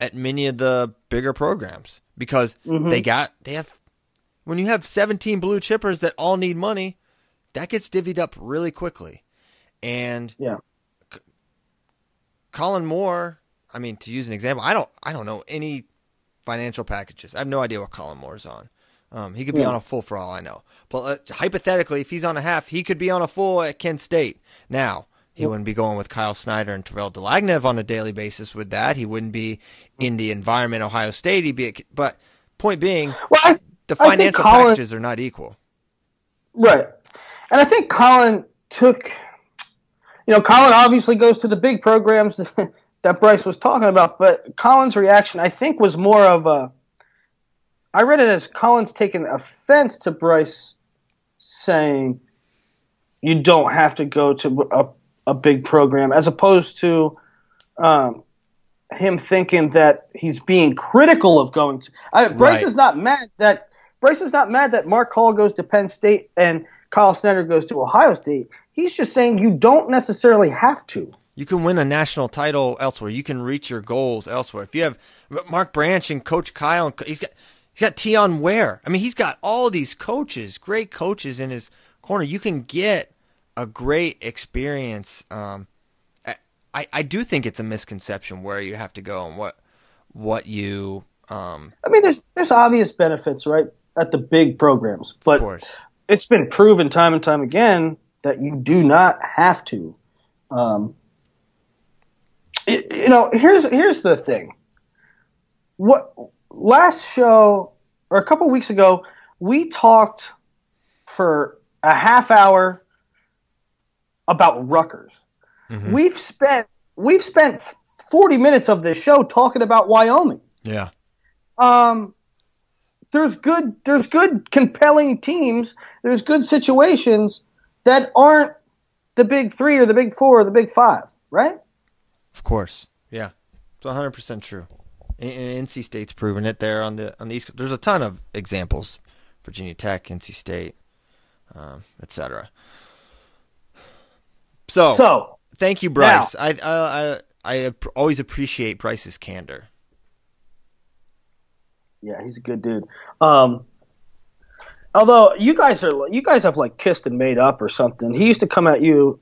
at many of the bigger programs because mm-hmm. they got they have when you have 17 blue chippers that all need money, that gets divvied up really quickly. And yeah, C- Kollin Moore. I mean, to use an example, I don't I don't know any financial packages. I have no idea what Kollin Moore's on. Um, he could be yeah. on a full for all I know. But uh, hypothetically, if he's on a half, he could be on a full at Kent State. Now, he wouldn't be going with Kyle Snyder and Tervel Dlagnev on a daily basis with that. He wouldn't be in the environment Ohio State. He'd be, but point being, well, I, the financial Kollin, packages are not equal. Right, and I think Kollin took you know, Kollin obviously goes to the big programs <laughs> that Bryce was talking about, but Kollin's reaction, I think, was more of a. I read it as Kollin's taken offense to Bryce saying you don't have to go to a, a big program, as opposed to um, him thinking that he's being critical of going to. I, Bryce Right. is not mad that Bryce is not mad that Mark Hall goes to Penn State and Kyle Snyder goes to Ohio State. He's just saying you don't necessarily have to. You can win a national title elsewhere. You can reach your goals elsewhere. If you have Mark Branch and Coach Kyle, and he's got he's got Teyon Ware. I mean, he's got all these coaches, great coaches in his corner. You can get a great experience. Um, I I do think it's a misconception where you have to go and what what you um I mean, there's there's obvious benefits, right, at the big programs, of but course. It's been proven time and time again that you do not have to. Um, it- you know, here's here's the thing. What last show or a couple weeks ago, we talked for a half hour about Rutgers. We've spent we've spent 40 minutes of this show talking about Wyoming Yeah. um, there's good there's good compelling teams. There's good situations that aren't the big three or the big four or the big five, right? Of course, yeah, it's one hundred percent true. And, and NC State's proven it there on the on the East. There's a ton of examples: Virginia Tech, NC State, um, etc. So, So thank you, Bryce. I, I I I always appreciate Bryce's candor. Yeah, he's a good dude. Um, although you guys are you guys have like kissed and made up or something. He used to come at you.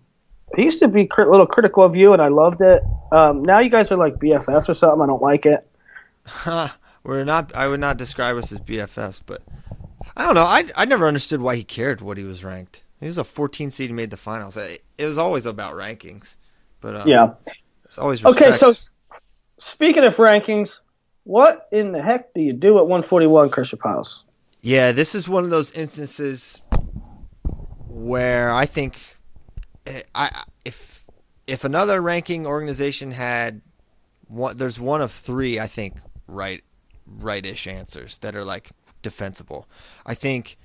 He used to be crit- a little critical of you, and I loved it. Um, now you guys are like BFFs or something. I don't like it. <laughs> We're not. I would not describe us as BFFs, but I don't know. I I never understood why he cared what he was ranked. He was a 14 seed and made the finals. It it was always about rankings, but uh, Yeah. it's always Okay, so speaking of rankings, what in the heck do you do at 141, Christian Pyles? Yeah, this is one of those instances where I think eh, I if if another ranking organization had one, there's one of three I think right rightish answers that are like defensible. I think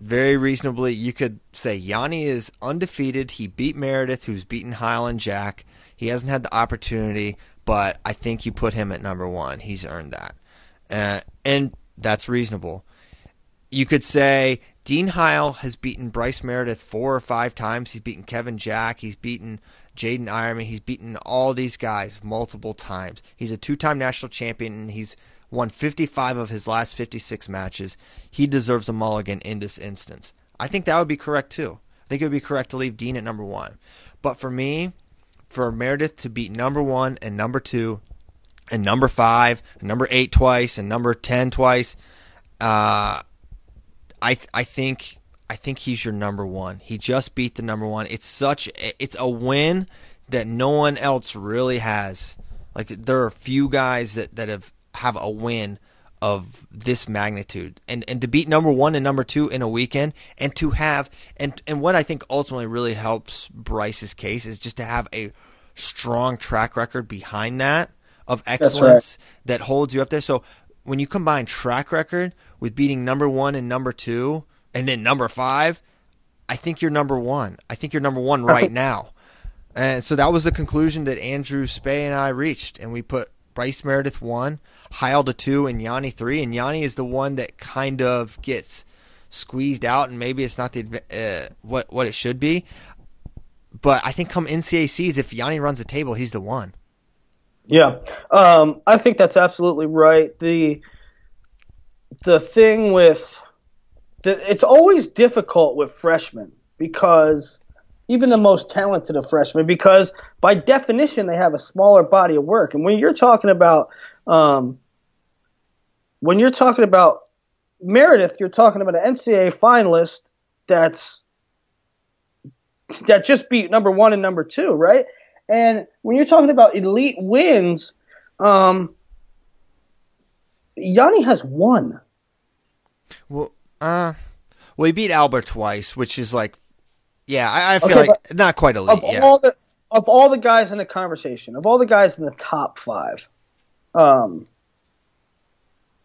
very reasonably you could say Yianni is undefeated. He beat Meredith, who's beaten Heil and Jack. He hasn't had the opportunity, but I think you put him at number one. He's earned that, uh, and that's reasonable you could say Dean Heil has beaten Bryce Meredith four or five times. He's beaten Kevin Jack. He's beaten Jaden Eierman. He's beaten all these guys multiple times. He's a two time national champion and he's won 55 of his last 56 matches. He deserves a mulligan in this instance. I think that would be correct too. I think it would be correct to leave Dean at number one. But for me, for Meredith to beat number one and number two and number five and number eight twice and number 10 twice, uh, I th- I think I think he's your number one. He just beat the number one. It's such it's a win that no one else really has. Like there are few guys that, that have have a win of this magnitude and and to beat number one and number two in a weekend and to have and and what I think ultimately really helps Bryce's case is just to have a strong track record behind that of excellence that holds you up there. So when you combine track record with beating number one and number two, and then number five, I think you're number one. I think you're number one right now. And so that was the conclusion that Andrew Spey and I reached, and we put Bryce Meredith one, Heil to two, and Yianni three. And Yianni is the one that kind of gets squeezed out, and maybe it's not the uh, what what it should be. But I think come NCACs, if Yianni runs the table, he's the one. Yeah, um, I think that's absolutely right. The the thing with the, it's always difficult with freshmen because even the most talented of freshmen, because by definition they have a smaller body of work, and when you're talking about um, when you're talking about Meredith, you're talking about an NCAA finalist that's that just beat number one and number two, right? And when you're talking about elite wins, um, Yianni has one. Well, uh, well, he beat Albert twice, which is like, yeah, I, I feel Okay, like not quite elite. Of Yeah, all the of all the guys in the conversation, of all the guys in the top five, um,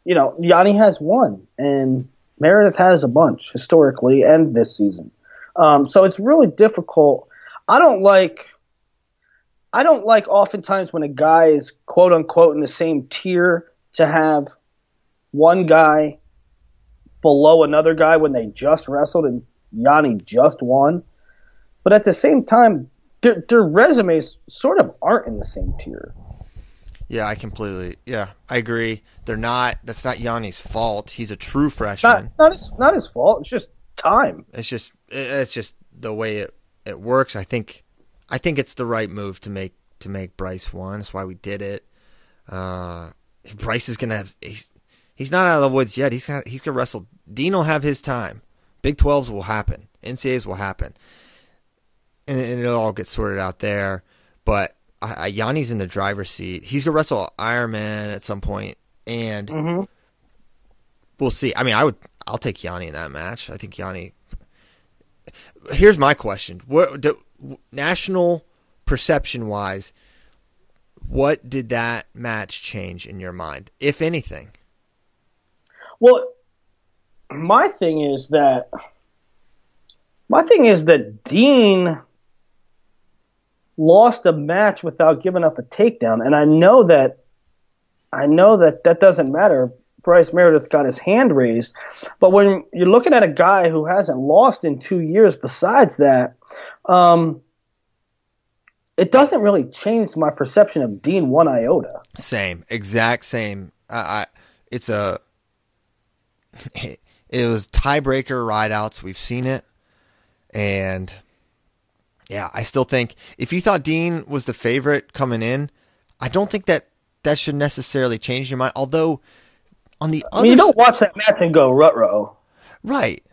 you know, Yianni has one, and Meredith has a bunch historically and this season. Um, so it's really difficult. I don't like. I don't like oftentimes when a guy is quote unquote in the same tier to have one guy below another guy when they just wrestled and Yianni just won. But at the same time, their, their resumes sort of aren't in the same tier. Yeah, I completely. Yeah, I agree. They're not. That's not Yianni's fault. He's a true freshman. Not not his, not his fault. It's just time. It's just it's just the way it it works. I think I think it's the right move to make to make Bryce one. That's why we did it. Uh, Bryce is gonna have he's he's not out of the woods yet. He's gonna, he's gonna wrestle. Dean will have his time. Big Twelves will happen. NCAs will happen, and, and it'll all get sorted out there. But I, Yianni's in the driver's seat. He's gonna wrestle Eierman at some point, and mm-hmm. we'll see. I mean, I would, I'll take Yianni in that match. I think Yianni. Here's my question: What do, national perception wise, what did that match change in your mind, if anything? Well, my thing is that my thing is that Dean lost a match without giving up a takedown, and I know that I know that that doesn't matter. Bryce Meredith got his hand raised, but when you're looking at a guy who hasn't lost in two years, besides that, um, it doesn't really change my perception of Dean one iota. Same, exact same. I, I it's a it, <laughs> it was tiebreaker rideouts. We've seen it, and yeah, I still think if you thought Dean was the favorite coming in, I don't think that that should necessarily change your mind. Although on the other, I mean, you don't watch that match and go rut row, right?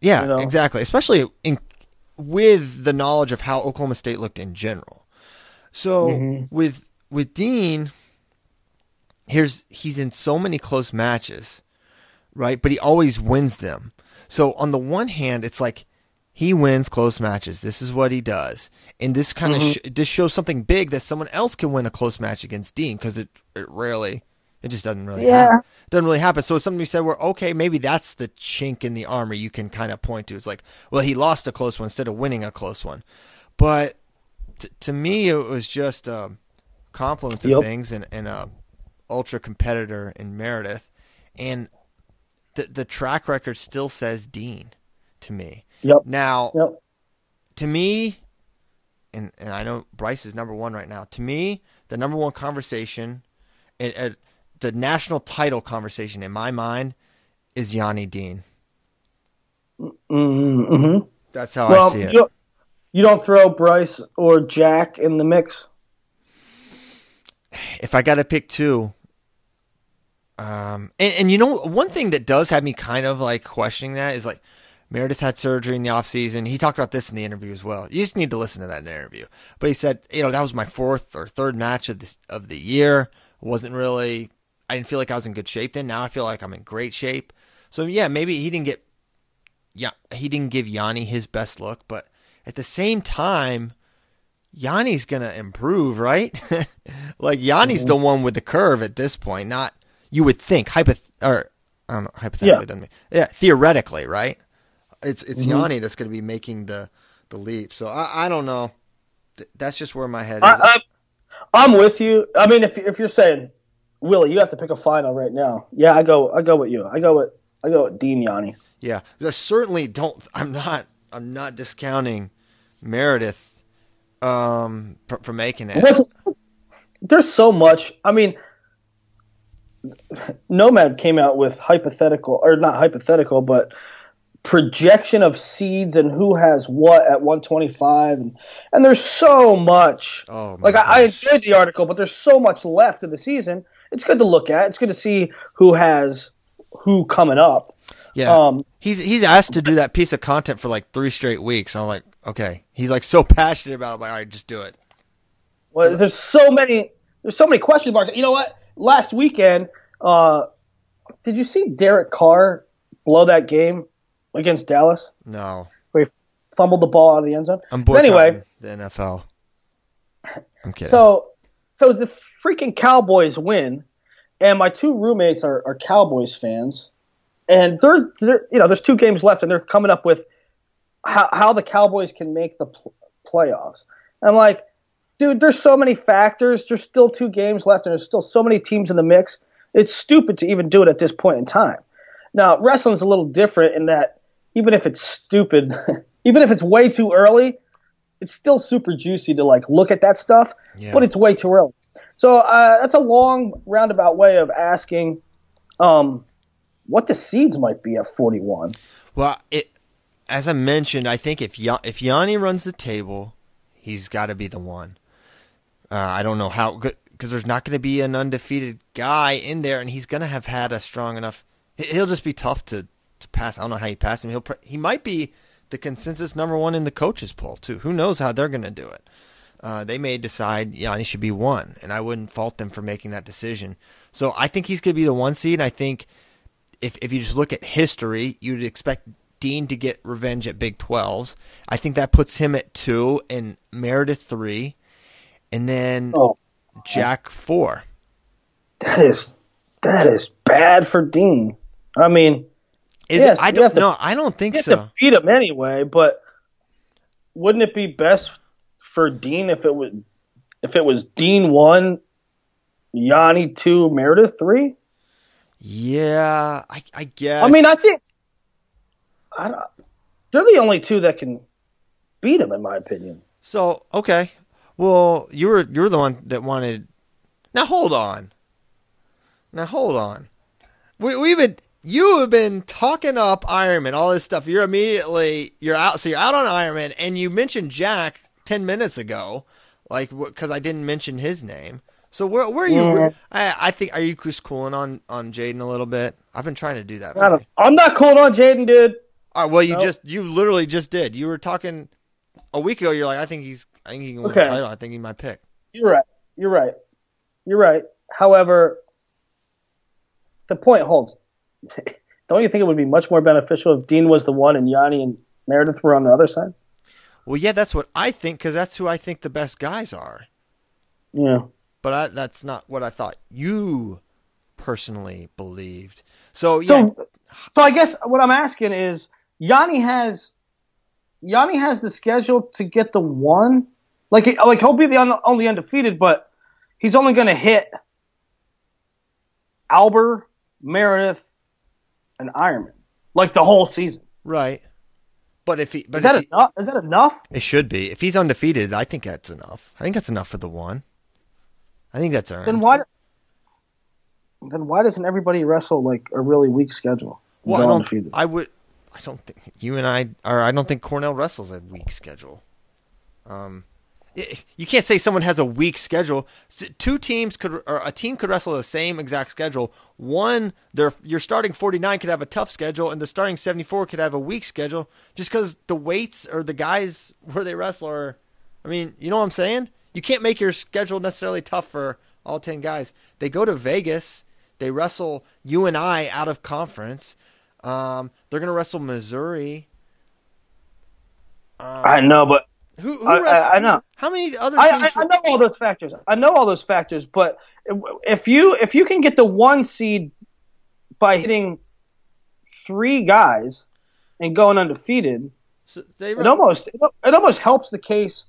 Yeah, you know? exactly. Especially in with the knowledge of how Oklahoma State looked in general. So mm-hmm. with with Dean, here's he's in so many close matches, right? But he always wins them. So on the one hand, it's like he wins close matches. This is what he does, and this kind mm-hmm. of sh- this shows something big that someone else can win a close match against Dean because it, it rarely, it just doesn't really, yeah, happen. doesn't really happen. So it's something we said where okay, maybe that's the chink in the armor you can kind of point to. It's like, well, he lost a close one instead of winning a close one, but t- to me, it was just a confluence of yep. things and, and a ultra competitor in Meredith, and the the track record still says Dean to me. Yep. Now, yep. to me, and and I know Bryce is number one right now. To me, the number one conversation, it, it, the national title conversation in my mind, is Yianni Dean. Mm-hmm. That's how well, I see it. You, you don't throw Bryce or Jack in the mix. If I got to pick two, um, and, and you know one thing that does have me kind of like questioning that is like Meredith had surgery in the offseason. He talked about this in the interview as well. You just need to listen to that interview. But he said, you know, that was my fourth or third match of the, of the year. wasn't really, I didn't feel like I was in good shape then. Now I feel like I'm in great shape. So yeah, maybe he didn't get, yeah, he didn't give Yianni his best look, but at the same time, Yianni's gonna improve, right? <laughs> like Yianni's mm-hmm. the one with the curve at this point. Not you would think hypoth or I don't know hypothetically yeah. doesn't mean yeah theoretically, right? It's it's mm-hmm. Yianni that's going to be making the the leap. So I, I don't know. That's just where my head is. I, I'm with you. I mean, if if you're saying Willie, you have to pick a final right now. Yeah, I go I go with you. I go with I go with Dean Yianni. Yeah, I certainly don't. I'm not. I'm not discounting Meredith um, for, for making it. There's so much. I mean, Nomad came out with hypothetical, or not hypothetical, but projection of seeds and who has what at 125 and and there's so much. Oh like I, I, enjoyed the article but there's so much left of the season. It's good to look at. It's good to see who has who coming up. Yeah. Um, he's he's asked to do that piece of content for like three straight weeks. I'm like okay. He's like so <laughs> passionate about it. I'm like all right just do it. Well there's so many there's so many question marks. You know what? Last weekend uh did you see derek carr blow that game against Dallas? No. He fumbled the ball out of the end zone. I'm anyway, the NFL. I'm kidding. So, so the freaking Cowboys win, and my two roommates are, are Cowboys fans, and they're, they're you know there's two games left, and they're coming up with how how the Cowboys can make the pl- playoffs. And I'm like, dude, there's so many factors. There's still two games left, and there's still so many teams in the mix. It's stupid to even do it at this point in time. Now, wrestling's a little different in that even if it's stupid, <laughs> even if it's way too early, it's still super juicy to like look at that stuff, Yeah. but it's way too early. So uh, that's a long roundabout way of asking um, what the seeds might be at 41. Well, it as I mentioned, I think if Ya- if Yianni runs the table, he's got to be the one. Uh, I don't know how good, because there's not going to be an undefeated guy in there, and he's going to have had a strong enough. He'll just be tough to, to pass. I don't know how you pass him. He'll he might be the consensus number one in the coaches poll too. Who knows how they're going to do it? Uh, they may decide Yianni should be one, and I wouldn't fault them for making that decision. So I think he's going to be the one seed. I think if if you just look at history, you'd expect Dean to get revenge at Big 12s. I think that puts him at two and Meredith three, and then Oh, Jack four. that is that is bad for Dean. I mean, Is Yes, it? I don't know. I don't think so. to beat him anyway, but wouldn't it be best for Dean if it was if it was Dean one, Yianni two, Meredith three? Yeah, I, I guess. I mean, I think I don't, they're the only two that can beat him, in my opinion. So okay, well you were you're the one that wanted. Now hold on. Now hold on. We we've been you have been talking up Eierman, all this stuff. You're immediately you're out. So you're out on Eierman, and you mentioned Jack ten minutes ago, like because I didn't mention his name. So where where are you? Yeah. I I think are you just cooling on on Jaden a little bit? I've been trying to do that. I For don't, you. I'm not cool on Jaden, dude. All right, well you just you literally just did. You were talking a week ago. You're like, I think he's I think he can win Okay. the title. I think he might pick. You're right. You're right. You're right. However, the point holds. <laughs> Don't you think it would be much more beneficial if Dean was the one and Yianni and Meredith were on the other side? Well, yeah, that's what I think because that's who I think the best guys are. Yeah. But I, that's not what I thought you personally believed. So yeah, So, so I guess what I'm asking is, Yianni has, Yianni has the schedule to get the one, like like he'll be the un, only undefeated, but he's only going to hit Albert, Meredith, and Eierman, like the whole season. right. But if he, but Is that he- enough? Is that enough? it should be. If he's undefeated, I think that's enough. I think that's enough for the one. I think that's earned. Then why? Then why doesn't everybody wrestle like a really weak schedule? Well, I don't. undefeated? I would. I don't think you and I, or I don't think Cornell wrestles a weak schedule. Um, you can't say someone has a weak schedule. Two teams could, or a team could wrestle the same exact schedule. One, their your starting forty nine could have a tough schedule, and the starting seventy four could have a weak schedule, just because the weights or the guys <laughs> where they wrestle are. I mean, you know what I'm saying? You can't make your schedule necessarily tough for all ten guys. They go to Vegas. They wrestle you and I out of conference. Um, they're gonna wrestle Missouri. I know, but Who, who I- I- know. How many other I? I, I know all those factors. I know all those factors, but if you if you can get the one seed by hitting three guys and going undefeated, So they it almost it, it almost helps the case.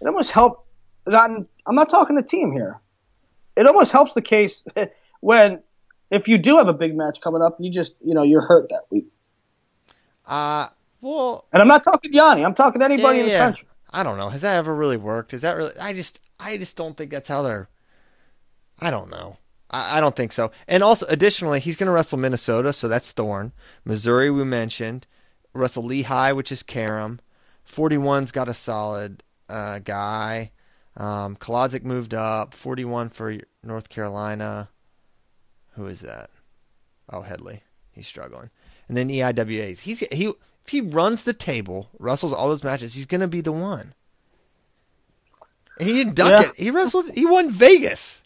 It almost help. Not, I'm not talking the team here. It almost helps the case <laughs> when if you do have a big match coming up, you just you know you're hurt that week. uh, well, And I'm not talking Yianni. I'm talking anybody yeah, in the yeah. country. I don't know. Has that ever really worked? Is that really? I just, I just don't think that's how they're. I don't know. I, don't think so. And also, additionally, he's going to wrestle Minnesota, so that's Thorn. Missouri, we mentioned. Wrestle Lehigh, which is Karam. 41's got a solid uh, guy. Um, Kolodzic moved up. 41 for North Carolina. Who is that? Oh, Headley. He's struggling. And then EIWA's. He's he if he runs the table, wrestles all those matches, he's gonna be the one. And he didn't duck Yeah. it. He wrestled. He won Vegas.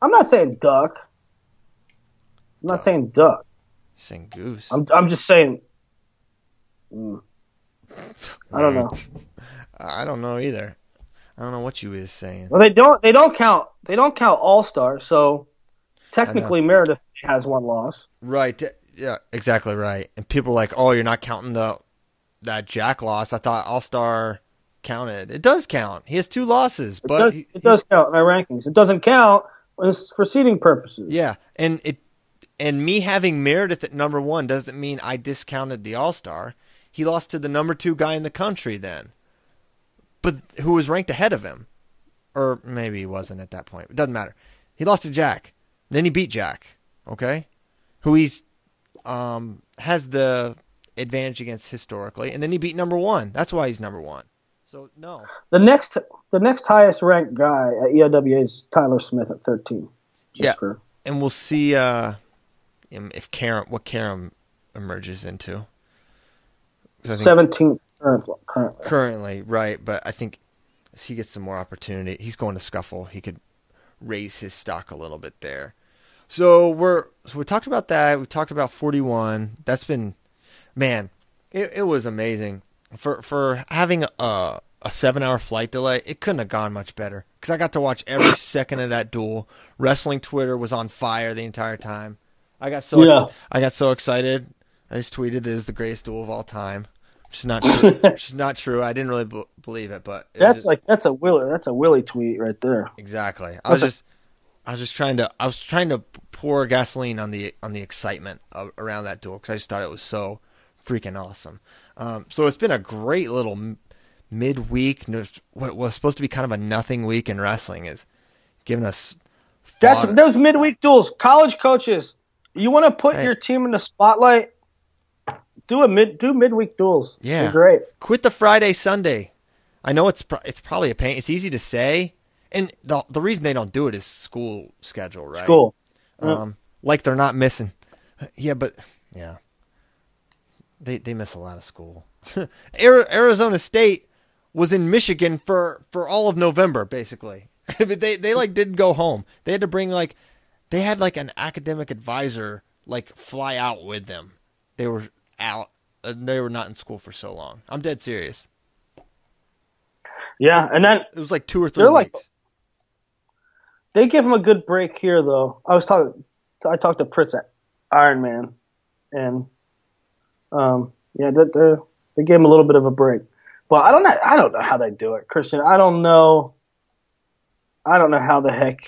I'm not saying duck. I'm not saying duck. Saying goose. I'm I'm just saying. Mm. I don't know. I don't know either. I don't know what you is saying. Well, they don't they don't count they don't count All Star, so technically Meredith has one loss. Right. Yeah, exactly right. And people are like, "Oh, you're not counting the that Jack loss." I thought All Star counted. It does count. He has two losses, It but does, he- it does count in our rankings. It doesn't count for seeding purposes. Yeah, and it and me having Meredith at number one doesn't mean I discounted the All Star. He lost to the number two guy in the country then, but who was ranked ahead of him, or maybe he wasn't at that point. It doesn't matter. He lost to Jack. Then he beat Jack. Okay, who he's um has the advantage against historically, and then he beat number one. That's why he's number one. So no, The next the next highest ranked guy at E ELWA is Tyler Smith at 13. Just Yeah. For, and we'll see uh, if Karam what Karam emerges into. 17th currently. currently, right? But I think as he gets some more opportunity, he's going to scuffle. He could raise his stock a little bit there. So we're so we talked about that. We talked about forty one. That's been man, it, it was amazing for for having a a seven hour flight delay. It couldn't have gone much better because I got to watch every <coughs> second of that duel. Wrestling Twitter was on fire the entire time. I got so ex- I got so excited. I just tweeted this is the greatest duel of all time. Which is not <laughs> true. which is not true. I didn't really b- believe it, but it That's just- like that's a Willie that's a Willie tweet right there. Exactly. I was <laughs> just, I was just trying to, I was trying to pour gasoline on the on the excitement of, around that duel because I just thought it was so freaking awesome. Um, so it's been a great little m- midweek. What was supposed to be kind of a nothing week in wrestling is giving us. That's fodder. those midweek duels. College coaches, you want to put Hey. your team in the spotlight? Do a mid do midweek duels. Yeah. They're great. Quit the Friday Sunday. I know it's pro- it's probably a pain. It's easy to say, and the the reason they don't do it is school schedule, right? School. Um, like they're not missing. Yeah, but yeah, they they miss a lot of school. <laughs> Arizona State was in Michigan for for all of November, basically. <laughs> but they they like didn't go home. They had to bring like they had like an academic advisor like fly out with them. They were out. uh, They were not in school for so long. I'm dead serious. Yeah, and then It was like two or 3 They're like- weeks. They give him a good break here, though. I was talking, I talked to Pritz at Iron Man, and um, yeah, they, they they gave him a little bit of a break. But I don't know, I don't know how they do it, Christian. I don't know, I don't know how the heck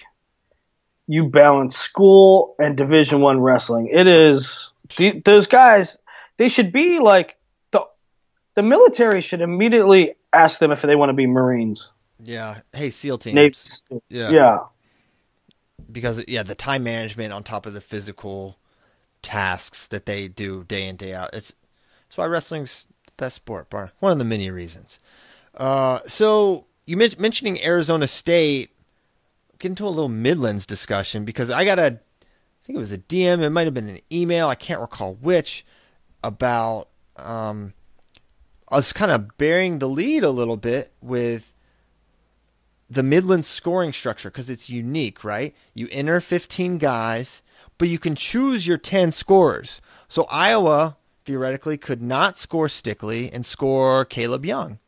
you balance school and Division One wrestling. It is those guys. They should be like the the military should immediately ask them if they want to be Marines. Yeah. Hey, SEAL teams. Navy, Yeah. yeah. Because yeah, the time management on top of the physical tasks that they do day in day out. It's that's why wrestling's the best sport. Bar one of the many reasons. Uh, so you men- mentioning Arizona State, get into a little Midlands discussion because I got a, I think it was a DM. It might have been an email. I can't recall which about um, us kind of bearing the lead a little bit with the Midland scoring structure because it's unique, right? You enter 15 guys, but you can choose your 10 scorers. So Iowa theoretically could not score Stickley and score Caleb Young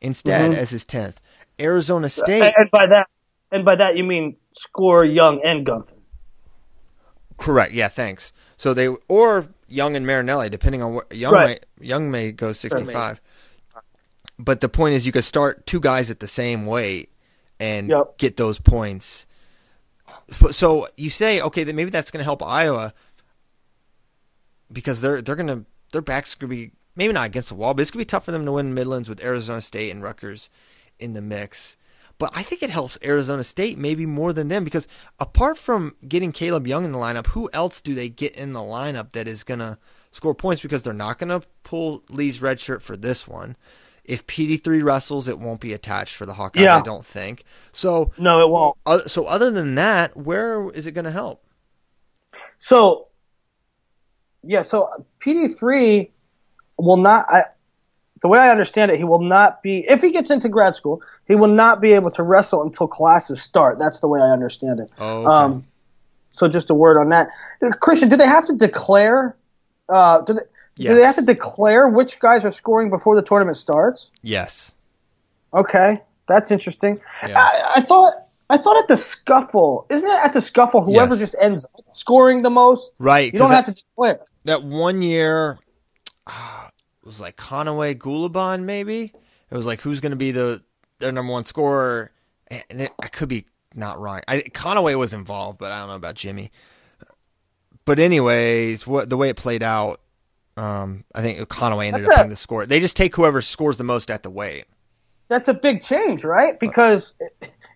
instead mm-hmm. as his 10th. Arizona State, And, by that, and by that you mean score Young and Gunther. correct? Yeah, thanks. So they or Young and Marinelli, depending on what Young Right. may, Young may go 65. But the point is, you could start two guys at the same weight and Yep. get those points. So- you say, okay, then maybe that's going to help Iowa because they're they're going to their backs going to be maybe not against the wall, but it's going to be tough for them to win Midlands with Arizona State and Rutgers in the mix. But I think it helps Arizona State maybe more than them because apart from getting Caleb Young in the lineup, who else do they get in the lineup that is going to score points because they're not going to pull Lee's red shirt for this one. If PD3 wrestles, it won't be attached for the Hawkeyes, Yeah. I don't think. So, No, it won't. uh, so other than that, where is it going to help? So, yeah, so PD3 will not. I, the way I understand it, he will not be if he gets into grad school, he will not be able to wrestle until classes start. That's the way I understand it. Oh, okay. Um, so just a word on that, Christian. Do they have to declare? Uh, do they? Do they have to declare which guys are scoring before the tournament starts? Yes. Okay, that's interesting. Yeah. I, I thought I thought at the scuffle, isn't it at the scuffle whoever Yes. just ends up scoring the most? Right. You don't 'cause have to declare. that one year uh, it was like Conaway Gulibon maybe. It was like who's going to be the their number one scorer, and it, I could be not wrong. I, Conaway was involved, but I don't know about Jimmy. But anyways, what the way it played out, um, I think Conaway ended That's up being the score. They just take whoever scores the most at the weight. That's a big change, right? Because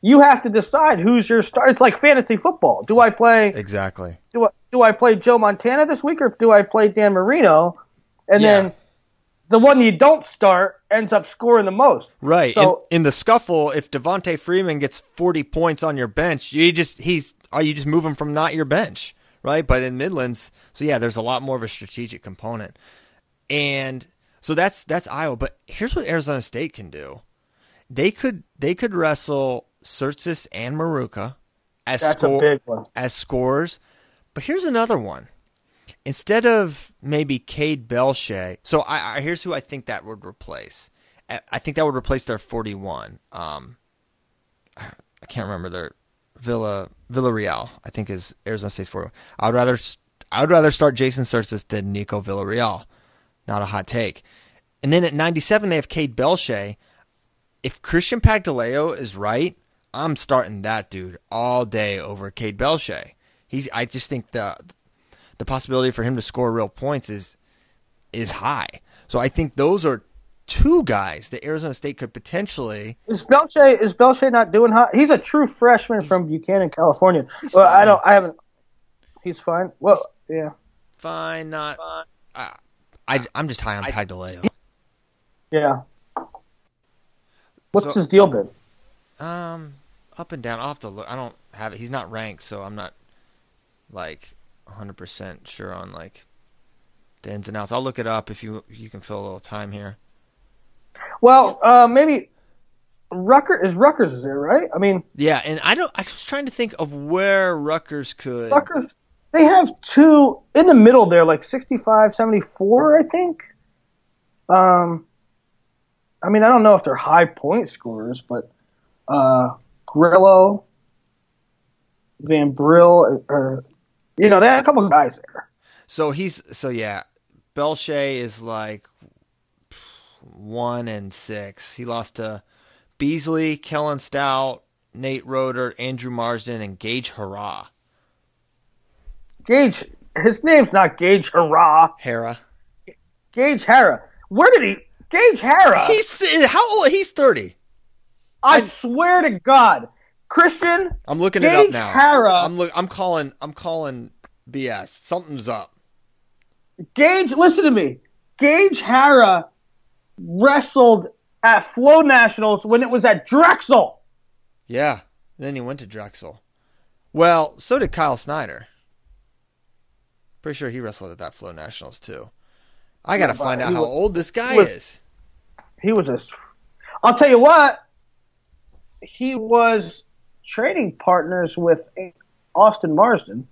you have to decide who's your star. It's like fantasy football. Do I play Exactly. do I, do I play Joe Montana this week or do I play Dan Marino? And Yeah. then the one you don't start ends up scoring the most. Right. So- in, in the scuffle, if Devonta Freeman gets 40 points on your bench, you just he's are you just move him from not your bench, right? But in Midlands, so yeah, there's a lot more of a strategic component. And so that's that's Iowa, but here's what Arizona State can do. They could they could wrestle Surtis and Maruka as That's a score- big one. as scores. But here's another one. Instead of maybe Cade Belshay, so I, I here's who I think that would replace. I I think that would replace their 41. Um, I can't remember their Villa Villarreal. I think is Arizona State's 41. I would rather I would rather start Jason Surtis than Nico Villarreal. Not a hot take. And then at 97 they have Cade Belshay. If Christian Pagdilao is right, I'm starting that dude all day over Cade Belshay. He's I just think the the possibility for him to score real points is is high. So I think those are two guys that Arizona State could potentially Is Belche is Belche not doing hot? He's a true freshman from Buchanan, California. Well, I don't. I haven't. He's fine. Well, yeah. fine not uh, I I'm just high on Pagdilao. Yeah. What's So- his deal been? Um, up and down. I'll have to look. I don't have it. He's not ranked, so I'm not like 100 percent sure on like the ins and outs. I'll look it up if you you can fill a little time here. Well, uh, maybe Rucker is Rutgers is there, right? I mean, Yeah, and I don't. I was trying to think of where Rutgers could. Rutgers. They have two in the middle there, like 65, 74, I think. Um, I mean, I don't know if they're high point scorers, but uh, Grillo, Van Brill, or you know, they had a couple of guys there. So he's so yeah. Belshay is like one and six. He lost to Beasley, Kellen Stout, Nate Roeder, Andrew Marsden, and Gage Hurrah. Gage, his name's not Gage Hurrah. Hera. Gage Hara. Where did he? Gage Hara. He's how old? He's thirty. I swear to God, Christian. I'm looking it up Gage now. Hara. I'm look. I'm calling. I'm calling BS. Something's up. Gage, listen to me. Gage Hara wrestled at Flow Nationals when it was at Drexel. Yeah. Then he went to Drexel. Well, so did Kyle Snyder. Pretty sure he wrestled at that Flow Nationals too. I gotta but find out how was- old this guy was- is. He was a. I'll tell you what. He was training partners with Austin Marsden.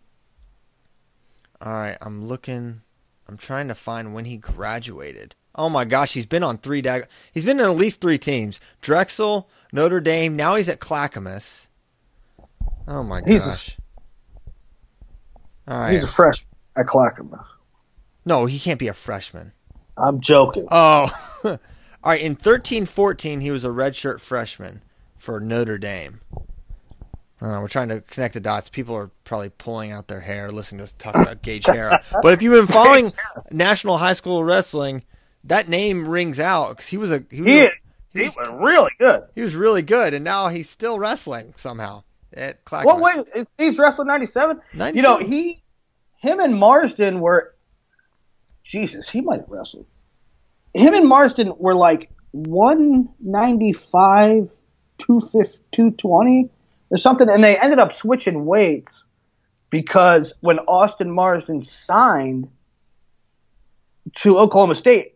All right, I'm looking. I'm trying to find when he graduated. Oh my gosh, he's been on three. Dag- he's been in at least three teams: Drexel, Notre Dame. Now he's at Clackamas. Oh my He's a- gosh. All right. He's a freshman at Clackamas. no, he can't be a freshman. I'm joking. Oh, <laughs> all right. In thirteen fourteen, he was a redshirt freshman for Notre Dame. I don't know, we're trying to connect the dots. People are probably pulling out their hair listening to us talk about Gage Hara. <laughs> But if you've been following National High School Wrestling, that name rings out because he was a he was, he, a- he was really good. he was really good, and now he's still wrestling somehow at Clackamas. What wait? It's, he's wrestling ninety seven. You know he, him and Marsden were. Jesus, he might have wrestled. Him and Marsden were like one ninety five, two fifty, two twenty, or something, and they ended up switching weights because when Austin Marsden signed to Oklahoma State,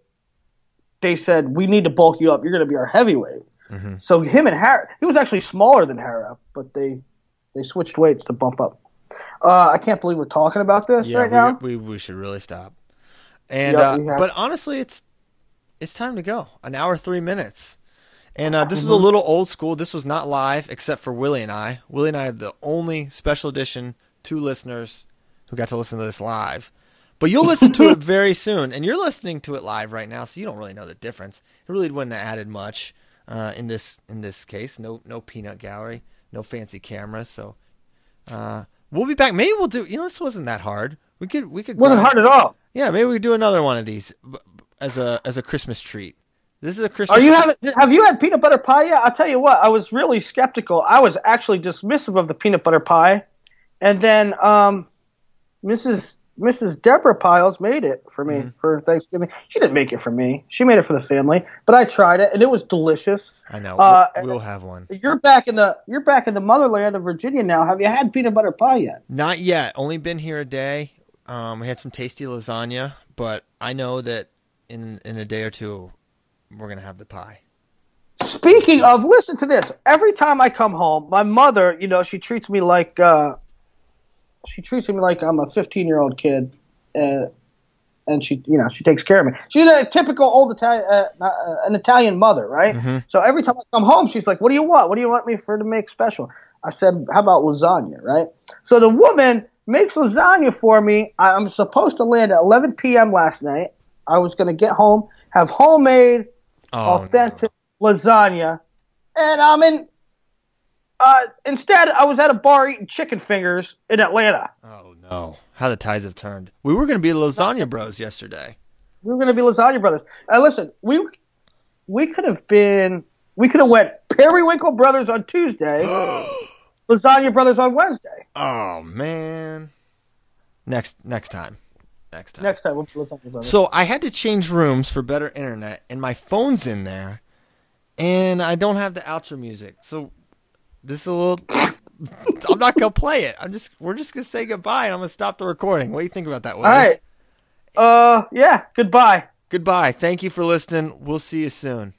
they said we need to bulk you up. You're going to be our heavyweight. So him and Hara, he was actually smaller than Hara, but they they switched weights to bump up. Uh, I can't believe we're talking about this yeah, right now. we, we we should really stop. And Yeah, uh, but honestly, it's it's time to go. An hour three minutes. And uh, this Mm-hmm. is a little old school. This was not live, except for Willie and I. Willie and I are the only special edition two listeners who got to listen to this live. But you'll listen to it <laughs> very soon, and you're listening to it live right now, so you don't really know the difference. It really wouldn't have added much uh, in this in this case. No no peanut gallery, no fancy cameras. So uh, we'll be back. Maybe we'll do. You know, this wasn't that hard. We could we could. wasn't hard at all. Yeah, maybe we could do another one of these as a as a Christmas treat. This is a Christmas. Are you having? Have you had peanut butter pie yet? I'll tell you what. I was really skeptical. I was actually dismissive of the peanut butter pie, and then um, Mrs. Mrs. Deborah Pyles made it for me for Thanksgiving. She didn't make it for me. She made it for the family, but I tried it and it was delicious. I know. Uh, we'll, we'll have one. You're back in the you're back in the motherland of Virginia now. Have you had peanut butter pie yet? Not yet. Only been here a day. Um, we had some tasty lasagna, but I know that in in a day or two we're gonna have the pie. Speaking of, listen to this. Every time I come home, my mother, you know, she treats me like uh, she treats me like I'm a 15 year old kid, uh, and she, you know, she takes care of me. She's a typical old Italian, uh, uh, an Italian mother, right? So every time I come home, she's like, "What do you want? What do you want me for to make special?" I said, "How about lasagna?" Right? So the woman makes lasagna for me. I'm supposed to land at 11 p.m. last night. I was going to get home, have homemade Oh, authentic lasagna, and I'm in. Uh, instead, I was at a bar eating chicken fingers in Atlanta. Oh no! How the tides have turned. We were gonna be lasagna bros yesterday. We were going to be lasagna brothers. Uh, listen, we we could have been. We could have went Periwinkle Brothers on Tuesday, <gasps> Lasagna Brothers on Wednesday. Oh man! Next next time. Next time. Next time, we'll Lasagna Brothers. So I had to change rooms for better internet, and my phone's in there, and I don't have the outro music. So this is a little. <laughs> I'm not gonna play it. I'm just. We're just gonna say goodbye, and I'm gonna stop the recording. What do you think about that? All right. Uh, yeah. Goodbye. Goodbye. Thank you for listening. We'll see you soon.